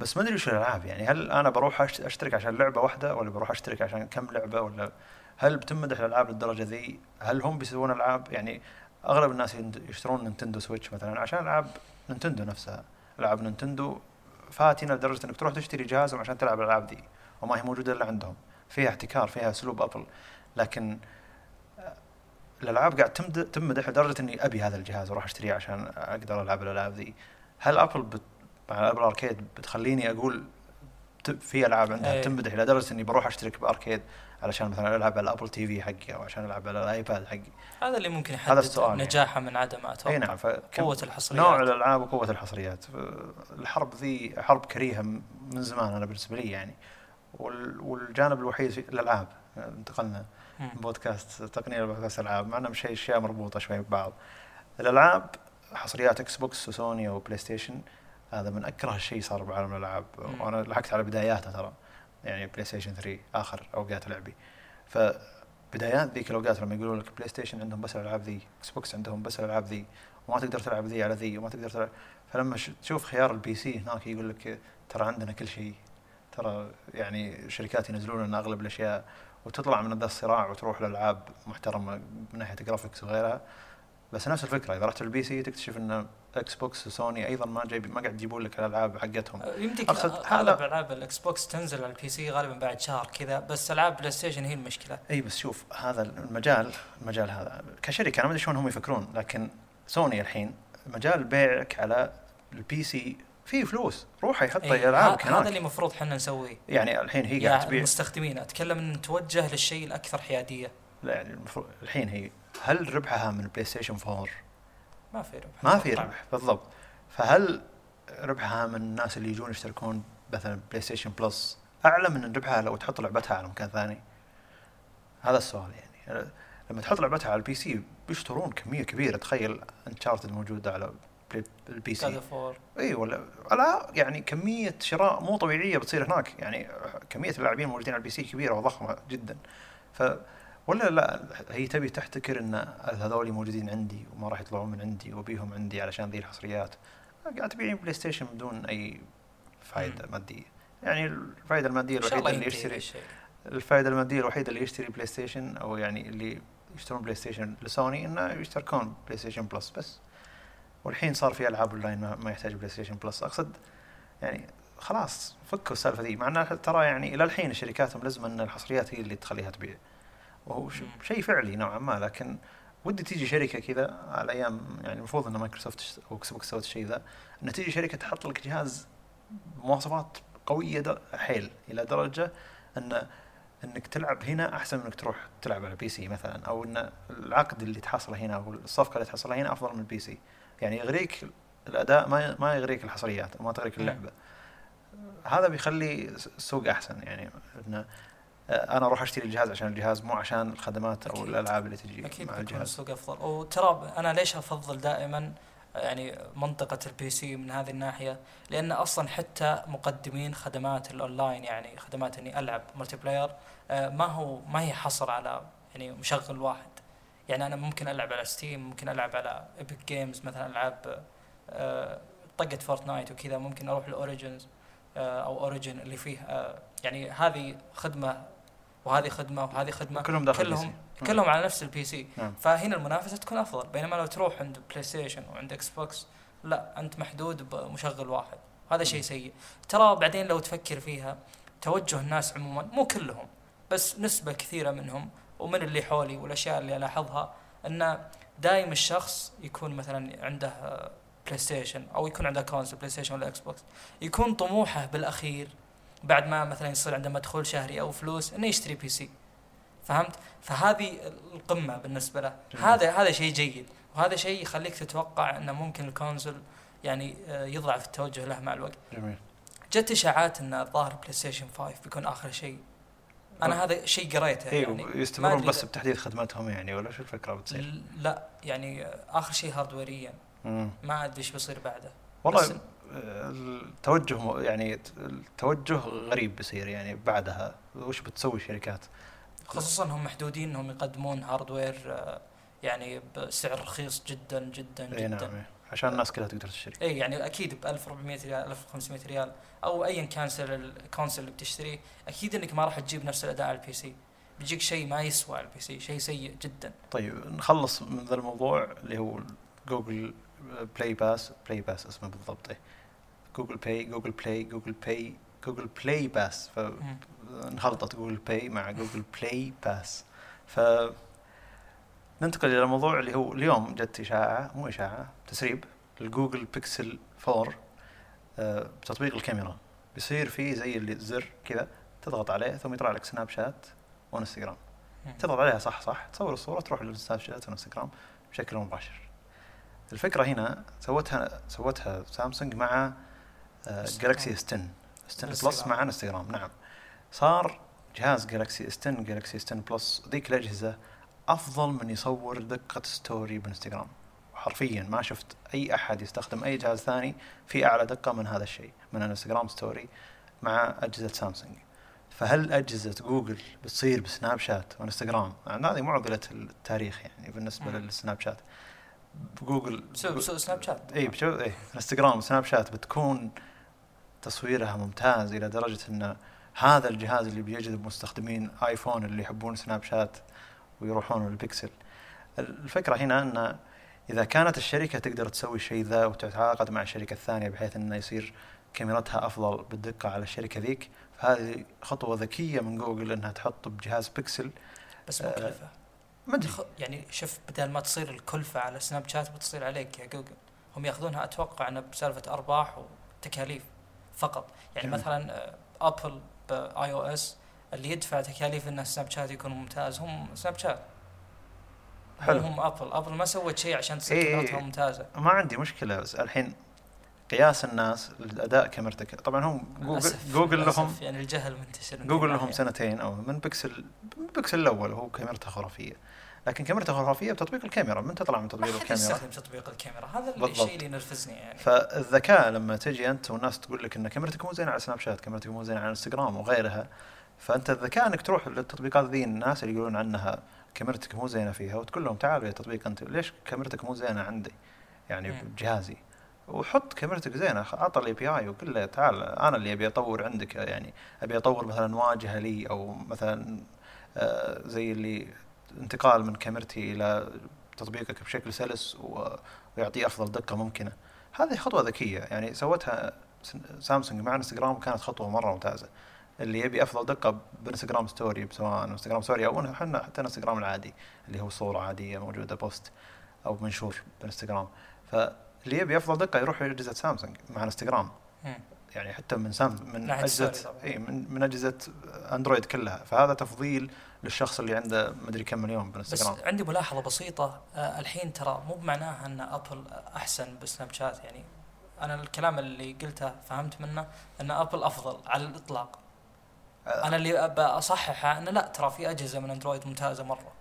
بس ما أدري وش الألعاب. يعني هل أنا بروح أشترك عشان لعبة واحدة ولا بروح أشترك عشان كم لعبة ولا هل بتمدح الألعاب للدرجة ذي؟ هل هم بيسوون ألعاب؟ يعني أغلب الناس يشترون نينتندو سويتش مثلا عشان ألعاب نينتندو نفسها. ألعاب نينتندو فاتنة لدرجة إنك تروح تشتري جهازهم عشان تلعب الألعاب ذي. وما هي موجودة إلا عندهم. فيها احتكار فيها أسلوب ابل لكن آه، الألعاب قاعد تمد- تمدح لدرجة إني أبي هذا الجهاز وأروح أشتريه عشان أقدر ألعب الألعاب ذي. هل أبل بت... مع Apple Arcade بتخليني أقول في ألعاب عندها إيه. تمدح لدرجه إني بروح أشترك ب Arcade علشان مثلا ألعب على ال Apple TV حقي أو عشان ألعب على الآيباد حقي. هذا اللي ممكن هذا يحدد يعني. نجاحها من عدمها أتوقع. إي نعم قوة الحصريات. نوع الألعاب وقوه الحصريات. الحرب ذي حرب كريهة من زمان أنا بالنسبة لي يعني. وال- والجانب الوحيد في الألعاب. انتقلنا. من بودكاست تقنية لبودكاست ألعاب. مع إنهم شيء أشياء مربوطة شوي ببعض. الألعاب حصريات إكس بوكس وسوني وبلاي ستيشن هذا من أكره شيء صار بعالم الألعاب. وأنا لحقت على بداياته ترى. يعني بلاي ستيشن 3 آخر أوقات لعبي. فبدايات ذيك الأوقات لما يقولوا لك بلاي ستيشن عندهم بس الألعاب ذي إكس بوكس عندهم بس الألعاب ذي وما تقدر تلعب ذي على ذي وما تقدر تلعب. فلما تشوف خيار ال PC هناك يقول لك ترى عندنا كل شيء. ترى يعني الشركات ينزلون لنا أغلب الأشياء. وتطلع من ذا الصراع وتروح لالعاب محترمة من ناحية graphics وغيرها. بس نفس الفكرة إذا رحت ال PC تكتشف ان إكس بوكس وسوني أيضا ما جايب ما قاعد يجيبون لك الألعاب حقتهم. يمديك أقصد أغلب ألعاب الاكس بوكس تنزل على ال PC غالبا بعد شهر كذا بس ألعاب بلاي ستيشن هي المشكلة. إي بس شوف هذا المجال المجال هذا كشركة أنا ما أدري شلون هم يفكرون لكن سوني الحين مجال بيعك على ال PC فيه فلوس روح يحط إيه، العابك ه- هذا اللي المفروض إحنا نسويه. يعني الحين هي قاعد يا تبيع. المستخدمين أتكلم إن نتوجه للشيء الأكثر حيادية. لا يعني المفروض الحين هي هل ربحها من البلاي ستيشن 4 ما في ربح. ما في. ربح بالضبط. فهل ربحها من الناس اللي يجون يشتركون مثلا PlayStation Plus أعلى من ربحها لو تحط لعبتها على مكان ثاني؟ هذا السؤال يعني. لما تحط لعبتها على ال PC بيشترون كمية كبيرة. تخيل انشارتد موجودة على ال PC. إي ولا لا يعني كمية شراء مو طبيعية بتصير هناك. يعني كمية اللاعبين الموجودين على ال PC كبيرة وضخمة جدا. ف ولا لا؟ هي تبي تحتكر إن هذول موجودين عندي وما راح يطلعون من عندي وأبيهم عندي علشان ذي الحصريات. قاعد تبيعين بلاي ستيشن بدون أي فائده مم. مادية. يعني الفائده المادية الوحيدة اللي يشتري. الفائده المادية الوحيدة اللي يشتري بلاي ستيشن أو يعني اللي يشترون بلاي ستيشن لسوني إنه يشتركون PlayStation Plus بس. والحين صار في ألعاب أونلاين ما, ما يحتاج PlayStation Plus أقصد يعني خلاص فكوا السالفة ذي. مع انها ترى يعني إلى الحين الشركات ملزمه إن الحصريات هي اللي تخليها تبيع. وهو. شيء فعلي نوعا ما لكن ودي تيجي شركة كذا على أيام يعني المفروض إن مايكروسوفت أو إكس بوكس سوت الشيء ذا إن تيجي شركة تحط لك جهاز مواصفات قوية حيل إلى درجة إن إنك تلعب هنا أحسن من إنك تروح تلعب على PC مثلا أو إن العقد اللي تحصله هنا أو الصفقة اللي تحصلها هنا أفضل من ال PC يعني يغريك الأداء ما ما يغريك الحصريات ما تغريك. اللعبة هذا بيخلي السوق أحسن يعني انه أنا أروح أشتري الجهاز عشان الجهاز مو عشان الخدمات أو أكيد. الألعاب اللي تجي أكيد مع الجهاز. السوق أفضل. وترى أنا ليش أفضل دائما يعني منطقة ال PC من هذه الناحية؟ لأن أصلا حتى مقدمين خدمات الأونلاين يعني خدمات إني ألعب multiplayer آه، ما هو ما هي حصر على يعني مشغل واحد. يعني أنا ممكن ألعب على ستيم ممكن ألعب على ايبك جيمز مثلا ألعاب آه، طقة فورتنايت وكذا ممكن أروح لأوريجنز أو أوريجن اللي فيه آه، يعني هذه خدمة وهذه خدمة وهذه خدمة. كلهم داخل كلهم. كلهم على نفس ال PC نعم. فهنا المنافسة تكون أفضل. بينما لو تروح عند بلاي ستيشن وعند إكس بوكس لا أنت محدود بمشغل واحد. هذا شيء سيء. ترى بعدين لو تفكر فيها توجه الناس عموما مو كلهم بس نسبة كثيرة منهم ومن اللي حولي والأشياء اللي الاحظها أن دايم الشخص يكون مثلا عنده بلاي ستيشن أو يكون عنده console بلاي ستيشن ولا إكس بوكس يكون طموحه بالأخير بعد ما مثلا يصير عنده مدخول شهري أو فلوس إنه يشتري PC فهمت؟ فهذه القمة بالنسبة له. جميل. هذا هذا شيء جيد. وهذا شيء يخليك تتوقع إنه ممكن ال console يعني آه، يضعف التوجه له مع الوقت. جميل. جت إشاعات إن الظاهر بلاي ستيشن 5 بيكون آخر شيء. أنا هذا شيء قريته اي يعني. يستمرون بس بتحديث خدماتهم يعني ولا شو الفكرة بتصير؟ لا يعني آخر شيء hardware يا. ما أدري إيش بيصير بعده. والله التوجه يعني التوجه غريب بيصير يعني بعدها. وش بتسوي الشركات؟ خصوصا هم محدودين إنهم يقدمون hardware يعني بسعر رخيص جدا جدا إي جدا. نعم. عشان الناس كلها تقدر تشتري. إي يعني أكيد ب 1400 ريال 1500 ريال أو ايا كان سعر ال console اللي بتشتريه أكيد إنك ما راح تجيب نفس الأداء على ال PC بيجيك شيء ما يسوى على ال PC شيء سيء جدا. طيب نخلص من ذا الموضوع اللي هو Google Play Pass Play Pass اسمه بالضبط Google Pay Google Play Google Pay Google Play Pass. فانخلطت Google Pay مع Google Play Pass ف ننتقل إلى الموضوع اللي هو اليوم جت اشاعه مو اشاعه تسريب ال Google Pixel 4 آه، بتطبيق الكاميرا بيصير فيه زي اللي زر كذا تضغط عليه ثم يطلع لك سناب شات وانستغرام. تضغط عليها صح صح تصور الصورة تروح للسناب شات والانستغرام بشكل مباشر الفكرة هنا سوتها سوتها سامسونج مع Galaxy S10 S10 Plus. مع انستغرام نعم. صار جهاز Galaxy S10 Galaxy S10 Plus ذيك الأجهزة أفضل من يصور دقة story بإنستغرام. حرفيا ما شفت أي أحد يستخدم أي جهاز ثاني في أعلى دقة من هذا الشيء من انستغرام story مع أجهزة سامسونج. فهل أجهزة جوجل بتصير بسناب شات وإنستغرام؟ يعني هذه معضله التاريخ يعني بالنسبة. للسناب شات. جوجل بسوي سناب شات. اي بشو اي إنستغرام وسناب شات بتكون تصويرها ممتاز إلى درجة إن هذا الجهاز اللي بيجذب مستخدمين آيفون اللي يحبون سناب شات ويروحون للبيكسل. الفكرة هنا إن إذا كانت الشركة تقدر تسوي الشيء ذا وتتعاقد مع الشركة الثانية بحيث انه يصير كاميرتها أفضل بالدقة على الشركة ذيك فهذه خطوة ذكية من جوجل إنها تحط بجهاز بيكسل. بس آه، مكلفه ما أدري. يعني شوف بدل ما تصير الكلفة على سناب شات بتصير عليك يا جوجل. هم يأخذونها أتوقع انه بسالفة أرباح وتكاليف. فقط يعني جميل. مثلا ابل ب iOS اللي يدفع تكاليف ان سناب شات يكون ممتاز هم سناب شات حلو. هم ابل ابل ما سوت شيء عشان تصير إيه، كاميرتها إيه. ممتازة ما عندي مشكلة بس الحين قياس الناس لاداء كاميرتك طبعا هم جوجل, للأسف- جوجل للأسف لهم يعني الجهل منتشر جوجل لهم. سنتين أو من بيكسل من بيكسل الأول وهو كاميرته خرافية لكن كاميرته خرافيه بتطبيق الكاميرا من تطلع من تطبيق الكاميرا؟ يستخدم تطبيق الكاميرا. هذا بالضبط. الشيء اللي ينرفزني يعني. فالذكاء لما تجي أنت والناس تقول لك إن كاميرتك مو زينة على سناب شات كاميرتك مو زينة على انستغرام وغيرها فأنت الذكاء إنك تروح للتطبيقات ذي الناس اللي يقولون عنها كاميرتك مو زينة فيها وتقول لهم تعالوا يا تطبيق أنت ليش كاميرتك مو زينة عندي؟ يعني مم. بجهازي. وحط كاميرتك زينة عطى ال API وقل له تعال أنا اللي أبي أطور عندك يعني أبي أطور مثلا واجهة لي أو مثلا آه، زي اللي انتقال من كاميرتي إلى تطبيقك بشكل سلس ويعطيه أفضل دقة ممكنة. هذه خطوة ذكية. يعني سوتها سامسونج مع إنستغرام وكانت خطوة مرة ممتازة. اللي يبي أفضل دقة بإنستغرام story سواء إنستغرام story أو إحنا حتى إنستغرام العادي اللي هو صورة عادية موجودة post أو منشور بإنستغرام. فاللي يبي أفضل دقة يروح لأجهزة سامسونج مع إنستغرام. يعني حتى من سام من اجهزه. اي من, من أجهزة أندرويد كلها. فهذا تفضيل للشخص اللي عنده مدري كم مليون بس بانستغرام عندي ملاحظة بسيطة آه الحين ترى مو بمعناها أن أبل أحسن بسناب شات يعني أنا الكلام اللي قلته فهمت منه أن أبل أفضل على الإطلاق. أنا اللي أبى أصححه أنه لا ترى في أجهزة من أندرويد ممتازة مرة.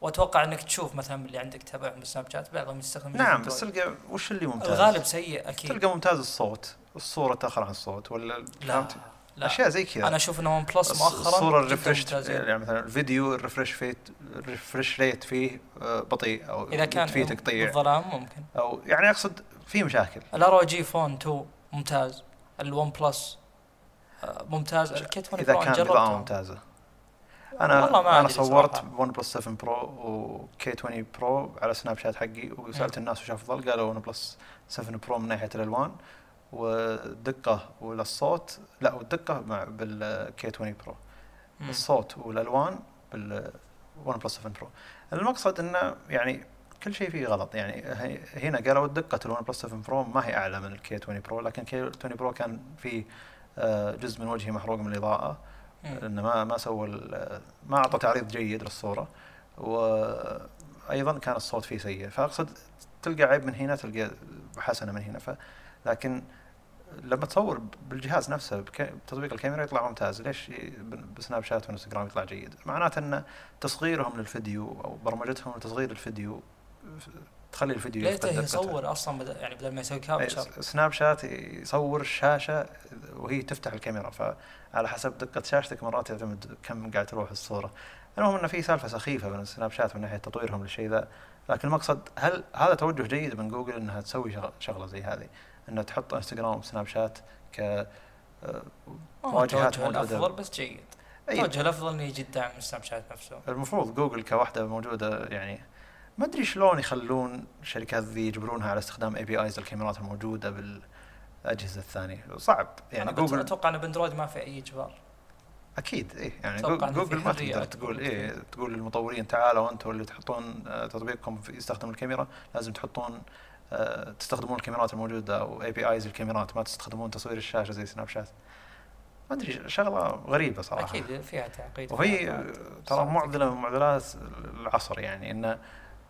وأتوقع أنك تشوف مثلا اللي عندك تتابعهم بالسناب شات بعضهم يستخدم نعم بس تلقى وش اللي ممتاز؟ الغالب سيء أكيد. تلقى ممتاز الصوت. الصورة تاخر عن الصوت ولا لا. فهمت؟ لا. أشياء زي كذا. أنا أشوف انه OnePlus مؤخرا الصورة ال refresh. يعني مثلا الفيديو ال refresh rate ال refresh rate فيه آه، بطيء أو إذا كان فيه تقطيع بالظلام ممكن. أو يعني أقصد في مشاكل. ال ROG Phone 2 ممتاز. ال OnePlus آه، ممتاز. ال K20 إذا كان جربته. ممتازة. أنا والله ما أنا صورت. OnePlus 7 Pro و K20 Pro على سناب شات حقي وسألت. الناس وش افضل قالوا OnePlus 7 Pro من ناحية الألوان. والدقه والصوت لا والدقة مع بال K20 Pro مم. الصوت والألوان بال OnePlus 7 Pro المقصد إنه يعني كل شيء فيه غلط. يعني هنا قالوا دقه ال OnePlus 7 Pro ما هي أعلى من ال K20 Pro لكن K20 Pro كان فيه آه، جزء من وجهي محروق من الإضاءة. مم. إنه ما ما سوى ما أعطى تعريض جيد للصورة. وأيضا كان الصوت فيه سيء. فأقصد تلقى عيب من هنا تلقى حسنة من هنا. ف لكن لما تصور بالجهاز نفسه بتطبيق الكاميرا يطلع ممتاز. ليش بسناب شات وإنستغرام يطلع جيد؟ معناته إن تصغيرهم للفيديو أو برمجتهم لتصغير الفيديو تخلي الفيديو ليته. يصور أصلا بدل يعني بدل ما يسوي capture س- سناب شات يصور الشاشه وهي تفتح الكاميرا فعلى حسب دقة شاشتك مرات يعتمد كم قاعد تروح الصورة. المهم انه في سالفة سخيفة بين السناب شات من ناحية تطويرهم للشيء ذا لكن المقصد هل هذا توجه جيد من جوجل إنها تسوي شغ- شغلة زي هذه؟ انها تحط انستغرام وسناب شات ك آه، مواجهات موجودة. الأفضل بس جيد. أي. التوجه الأفضل إنه يجي الدعم من سناب شات نفسه. المفروض جوجل كوحدة موجودة يعني ما أدري شلون يخلون الشركات ذي يجبرونها على استخدام APIs الكاميرات الموجودة بالأجهزة الثانية. صعب. يعني يعني جوجل أتوقع إن بأندرويد ما في أي إجبار. أكيد إيه يعني جوجل, ما تقدر تقول. إيه تقول للمطورين تعالوا أنتم اللي تحطون آه، تطبيقكم يستخدم الكاميرا لازم تحطون تستخدمون الكاميرات الموجودة أو APIs الكاميرات ما تستخدمون تصوير الشاشة زي سناب شات. ما أدري شغلة غريبة صراحة. أكيد فيها تعقيد وهي آه، ترى معضلة من معضلات العصر يعني انه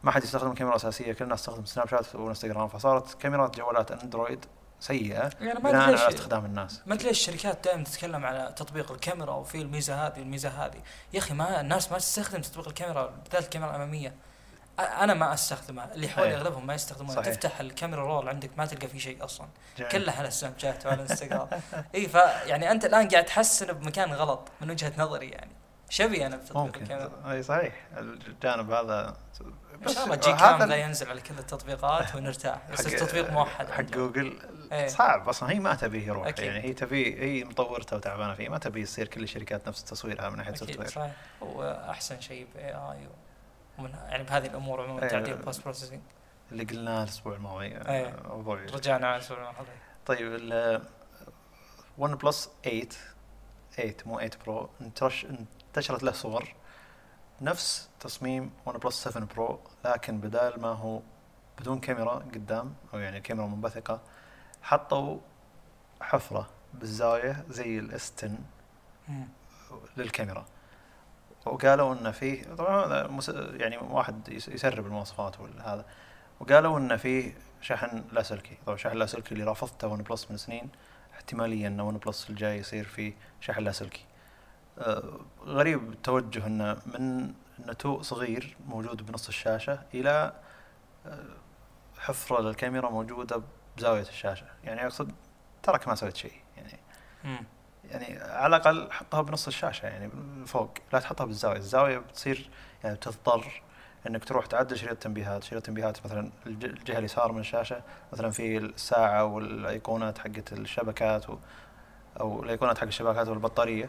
ما حد يستخدم كاميرا أساسية كل الناس تستخدم سناب شات وإنستغرام فصارت كاميرات جوالات أندرويد سيئة يعني ما أدري ليش استخدام الناس. ما أدري ليش الشركات دائما تتكلم على تطبيق الكاميرا وفي الميزة هذه الميزه هذه. يا أخي ما الناس ما تستخدم تطبيق الكاميرا بالذات الكاميرا الأمامية. أنا ما استخدمها اللي حولي أي. أغلبهم ما يستخدمونها صحيح. تفتح ال camera roll عندك ما تلقى فيه شيء أصلا. جميل. كله على السناب شات وعلى الانستغرام. إي فيعني أنت الآن قاعد تحسن بمكان غلط من وجهة نظري يعني. شبي أنا بتطبيق الكاميرا. إي صحيح. الجانب هذا إن شاء الله GCam ذا ينزل على كل التطبيقات ونرتاح. يصير حق- تطبيق موحد حق. جوجل إيه. صعب أصلا. هي ما تبيه يروح. أكيد. يعني هي تبي هي مطورته وتعبانة فيه ما تبي يصير كل الشركات نفس تصويرها من ناحية soft أكيد ware صحيح. هو احسن شيء ب AI ومن يعني بهذه الأمور عموما إيه. تعديل post processing اللي قلناه الأسبوع الماضي إيه. آه، رجعنا على سؤال المحاضرة. طيب ال ون بلس 8 8 مو 8 برو انتشرت له صور نفس تصميم ون بلس 7 برو لكن بدال ما هو بدون كاميرا قدام أو يعني كاميرا منبثقة حطوا حفرة بالزاوية زي الاس 10 مم. للكاميرا وقالوا إن فيه طبعا هذا يعني واحد يس- يسرب المواصفات وهذا. وقالوا إن فيه شحن لاسلكي. طبعا شحن لاسلكي اللي رافضته ون بلس من سنين احتماليا إن ون بلس الجاي يصير فيه شحن لاسلكي. آه، غريب التوجه انه من نتوء صغير موجود بنص الشاشة إلى آه، حفرة للكاميرا موجودة بزاوية الشاشة. يعني أقصد ترك ما سويت شيء يعني. يعني على الأقل حطها بنص الشاشة يعني فوق لا تحطها بالزاوية. الزاوية بتصير يعني بتضطر إنك تروح تعدل شريط التنبيهات. شريط التنبيهات مثلا الج- الجهة اليسار من الشاشة مثلا في الساعة والأيقونات حقت الشبكات و أو الأيقونات حق الشبكات والبطارية.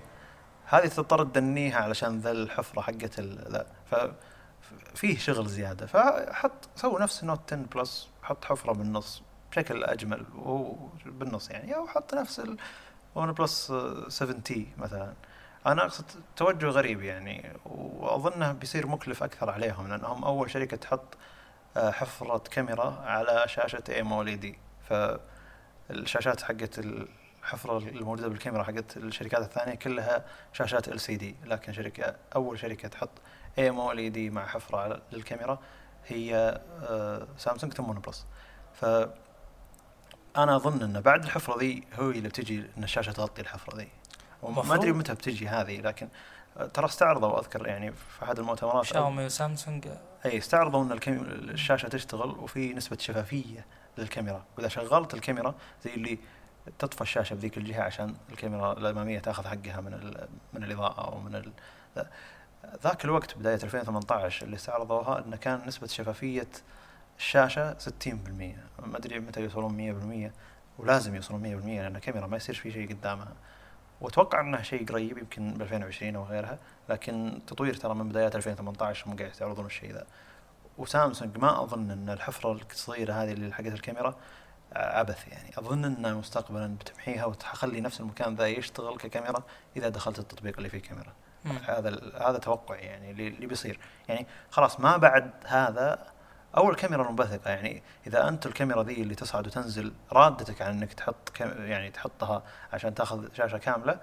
هذه تضطر تدنيها علشان ذا الحفرة حقت ذا ف فيه شغل زيادة. فحط سوي نفس النوت 10 بلس حط حفرة بالنص بشكل أجمل وهو بالنص يعني أو حط نفس ال ون بلس 7 تي مثلا. أنا أقصد توجه غريب يعني وأظنه بيصير مكلف أكثر عليهم لأنهم أول شركة تحط آه، حفرة كاميرا على شاشة دي فالشاشات حقت الحفرة الموجودة بالكاميرا حقت الشركات الثانية كلها شاشات LCD لكن شركة أول شركة تحط دي مع حفرة للكاميرا هي آه، سامسونج ثم ون بلس. ف أنا أظن ان بعد الحفرة ذي هو اللي بتجي إن الشاشة تغطي الحفرة ذي. وما مفروض. أدري متى بتجي هذه لكن ترى استعرضوا أذكر يعني في أحد المؤتمرات شاومي وسامسونج. إي استعرضوا إن الشاشة تشتغل وفي نسبة شفافية للكاميرا. وإذا شغلت الكاميرا زي اللي تطفى الشاشة بذيك الجهة عشان الكاميرا الأمامية تأخذ حقها من ال- من الإضاءة أو من ال ذاك الوقت بداية 2018 اللي استعرضوها انه كان نسبة شفافية الشاشة 60% ما أدري متى يوصلون 100% ولازم يوصلون 100% لأن الكاميرا ما يصير في شيء قدامها. وأتوقع انه شيء قريب يمكن ب 2020 أو غيرها لكن تطوير ترى من بدايات 2018 هم قاعد يستعرضون الشيء ذا. وسامسونج ما أظن إن الحفرة الصغيره هذه اللي حقت الكاميرا عبث يعني. أظن إن مستقبلا بتمحيها وتخلي نفس المكان ذا يشتغل ككاميرا إذا دخلت التطبيق اللي فيه كاميرا. هذا هذا توقع يعني اللي بيصير. يعني خلاص ما بعد هذا أول كاميرا المنبثقه يعني إذا أنت الكاميرا ذي اللي تصعد وتنزل رادتك عن إنك تحط يعني تحطها عشان تأخذ شاشة كاملة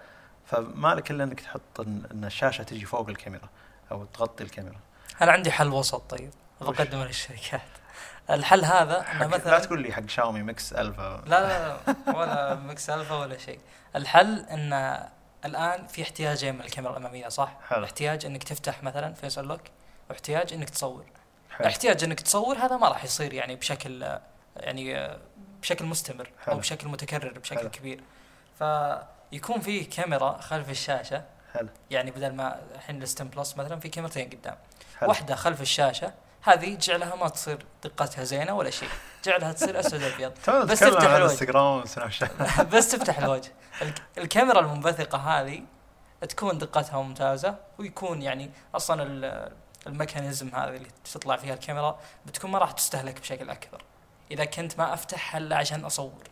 فما لك إلا إنك تحط ان الشاشة تجي فوق الكاميرا أو تغطي الكاميرا. أنا عندي حل وسط طيب؟ بقدمه للشركات. الحل هذا إنه حق لا مثلا تقول لي حق شاومي ميكس ألفا. لا لا لا ولا مكس ألفا ولا شيء. الحل إن الآن في احتياجين من الكاميرا الأمامية صح؟ حلو. احتياج إنك تفتح مثلا face lock واحتياج إنك تصور. حلو. احتياج انك تصور هذا ما راح يصير يعني بشكل يعني بشكل مستمر أو حلو. بشكل متكرر بشكل حلو. كبير. فيكون فيه كاميرا خلف الشاشة. حلو. يعني بدل ما الحين الستم بلس مثلا في كاميرتين قدام. حلو. واحدة خلف الشاشة هذه جعلها ما تصير دقتها زينة ولا شيء. جعلها تصير أسود أبيض. بس تفتح الوجه. بس تفتح الوجه. الك- الكاميرا المنبثقة هذه تكون دقتها ممتازة ويكون يعني أصلا ال- الميكانيزم هذا اللي تطلع فيها الكاميرا بتكون ما راح تستهلك بشكل أكبر. إذا كنت ما افتحها الا عشان أصور.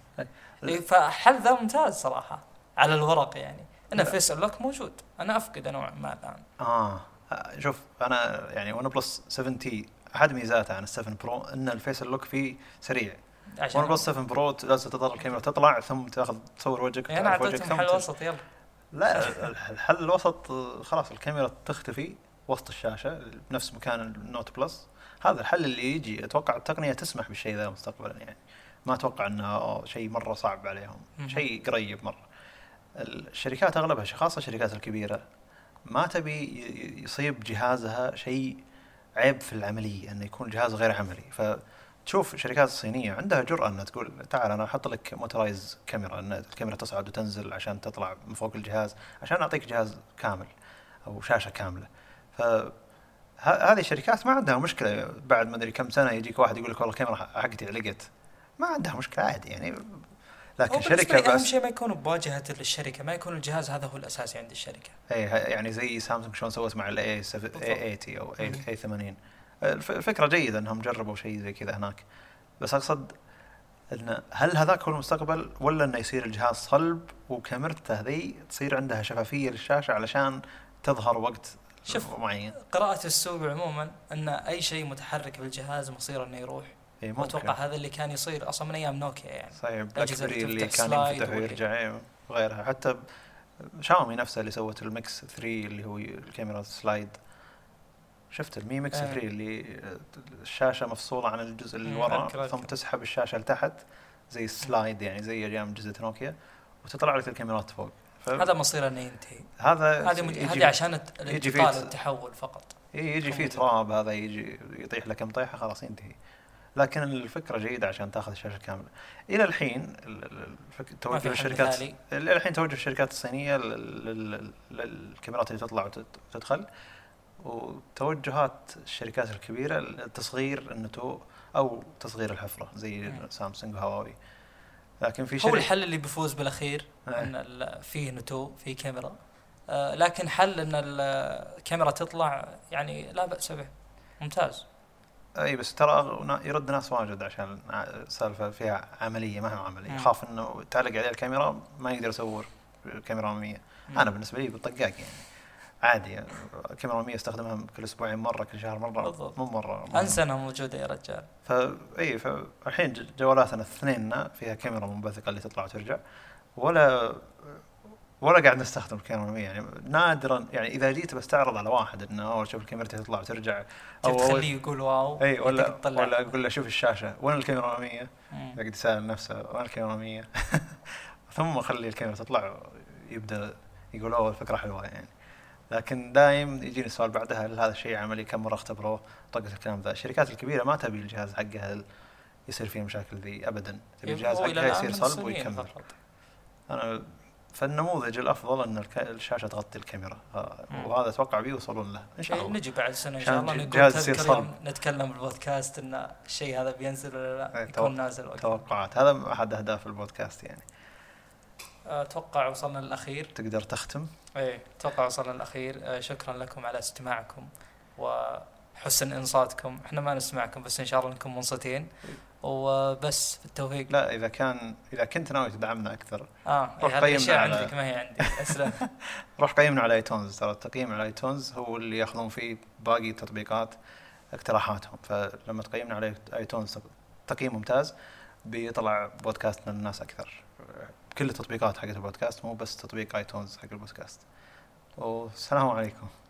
إيه، فحل ذا ممتاز صراحة على الورق يعني. ان لا. face ال lock موجود. أنا افقده نوعا ما الآن. آه. شوف أنا يعني ون بلس 7 تي أحد ميزاته عن ال 7 برو إن ال face ال lock فيه سريع. ون بلس 7 برو لازم تضل الكاميرا تطلع ثم تأخذ تصور وجهك يعني أنا تعرف وجهك اعطيتهم ثم حل تنزل. وسط يلا. لا الح- الحل الوسط خلاص الكاميرا تختفي. وسط الشاشة بنفس مكان النوت بلس. هذا الحل اللي يجي أتوقع التقنية تسمح بالشيء ذا مستقبلا يعني. ما أتوقع إنه شيء مرة صعب عليهم. شيء قريب مرة. الشركات أغلبها خاصة الشركات الكبيرة ما تبي يصيب جهازها شيء عيب في العملية إنه يكون جهاز غير عملي. فتشوف الشركات الصينية عندها جرأة إنها تقول تعال أنا أحط لك موترايز كاميرا إن الكاميرا تصعد وتنزل عشان تطلع من فوق الجهاز عشان أعطيك جهاز كامل أو شاشة كاملة. ف هذه الشركات ما عندها مشكلة بعد ما أدري كم سنة يجيك واحد يقول لك والله الكاميرا حقتي علقت ما عندها مشكلة عادي يعني. لكن شركة لي أهم بس شيء ما يكون بواجهة الشركة ما يكون الجهاز هذا هو الأساسي عند الشركة. اي يعني زي سامسونج شلون سوت مع الاي بالضبط. 80 أو. اي 80 الف- الفكرة جيدة إنهم جربوا شيء زي كذا هناك. بس أقصد إن هل هذاك هو المستقبل ولا إنه يصير الجهاز صلب وكاميرته ذي تصير عندها شفافية للشاشة علشان تظهر وقت شوف. معين قراءة السوق عموما أن أي شيء متحرك بالجهاز مصير إنه يروح اي واتوقع ممكن هذا اللي كان يصير أصلا من أيام نوكيا يعني صحيح Black الأجهزة Berry اللي كان ينفتح ويرجع إيه، وغيرها حتى شاومي نفسها اللي سوت ال Mix 3 اللي هو الكاميرا slide شفت ال Mi Mix آه. 3 اللي الشاشة مفصولة عن الجزء اللي مم، ورا ثم. تسحب الشاشة لتحت زي ال slide يعني زي أيام اجهزه نوكيا وتطلع لك الكاميرات فوق هذا مصير انه ينتهي. هذا هذه مج... يجي- هذه عشان الانتقال التحول فقط. يجي فيه. تراب هذا يجي يطيح لك طيحه خلاص ينتهي. لكن الفكرة جيدة عشان تأخذ الشاشة كاملة. إلى الحين الفك... توجه الشركات إلى الحين توجه الشركات الصينية لل- لل- للكاميرات اللي تطلع وتدخل وتوجهات الشركات الكبيرة لتصغير النتو أو تصغير الحفرة زي مم. سامسونج وهواوي لكن في هو شركه الحل اللي بيفوز بالأخير إيه. إن فيه نتو فيه كاميرا. آه لكن حل إن الكاميرا تطلع يعني لا بأس به. ممتاز. أي بس ترى يرد ناس واجد عشان سالفة فيها عملية ما هي عملية. يخاف إنه تعلق عليه الكاميرا ما يقدر يصور كاميرا اماميه أنا بالنسبة لي بالطقاق يعني. عادي الكاميرا الاماميه استخدمها كل أسبوعين مرة كل شهر مرة بالضبط. مو مرة انسى انها موجودة يا رجال فا إي فالحين جوالاتنا اثنين فيها كاميرا منبثقة اللي تطلع وترجع ولا ولا قاعد نستخدم الكاميرا الاماميه يعني نادرا يعني إذا جيت بستعرض على واحد إنه اول شوف كاميرتي تطلع وترجع أول- تخليه يقول wow إي ولا. ولا أقول له شوف الشاشة وين الكاميرا الاماميه؟ مم. يقعد يسأل نفسه وين الكاميرا الاماميه؟ ثم أخلي الكاميرا تطلع يبدأ يقول أوه الفكرة حلوة يعني لكن دايم يجيني السؤال بعدها هل هذا الشيء عملي كم مرة اختبروه طقت الكلام ذا. الشركات الكبيرة ما تبي الجهاز حقها يصير فيه مشاكل ذي ابدا. تبي الجهاز حقها يصير صلب ويكمل. فقط. أنا فالنموذج الأفضل أن الشاشة تغطي الكاميرا. وهذا أتوقع بيوصلون له. إن شاء إيه، الله. نجي بعد سنة إن شاء الله نقول يصير صلب. نتكلم بالبودكاست إن الشيء هذا بينزل ولا لا؟ إيه، يكون نازل توقعات. هذا أحد أهداف البودكاست يعني. أتوقع وصلنا للأخير. تقدر تختم؟ إيه أتوقع وصلنا للأخير. آه، شكرا لكم على استماعكم وحسن إنصاتكم. إحنا ما نسمعكم بس إن شاء الله نكون منصتين. وبس بالتوفيق. لا إذا كان إذا كنت ناوي تدعمنا أكثر. آه روح إيه قيمنا أشياء على- عندك ما هي عندي. أسلم. روح قيمنا على iTunes ترى التقييم على iTunes هو اللي ياخذون فيه باقي التطبيقات اقتراحاتهم. فلما تقيمنا على iTunes تقييم ممتاز بيطلع بودكاستنا للناس أكثر. بكل التطبيقات حقت البودكاست مو بس تطبيق iTunes حق البودكاست. والسلام عليكم.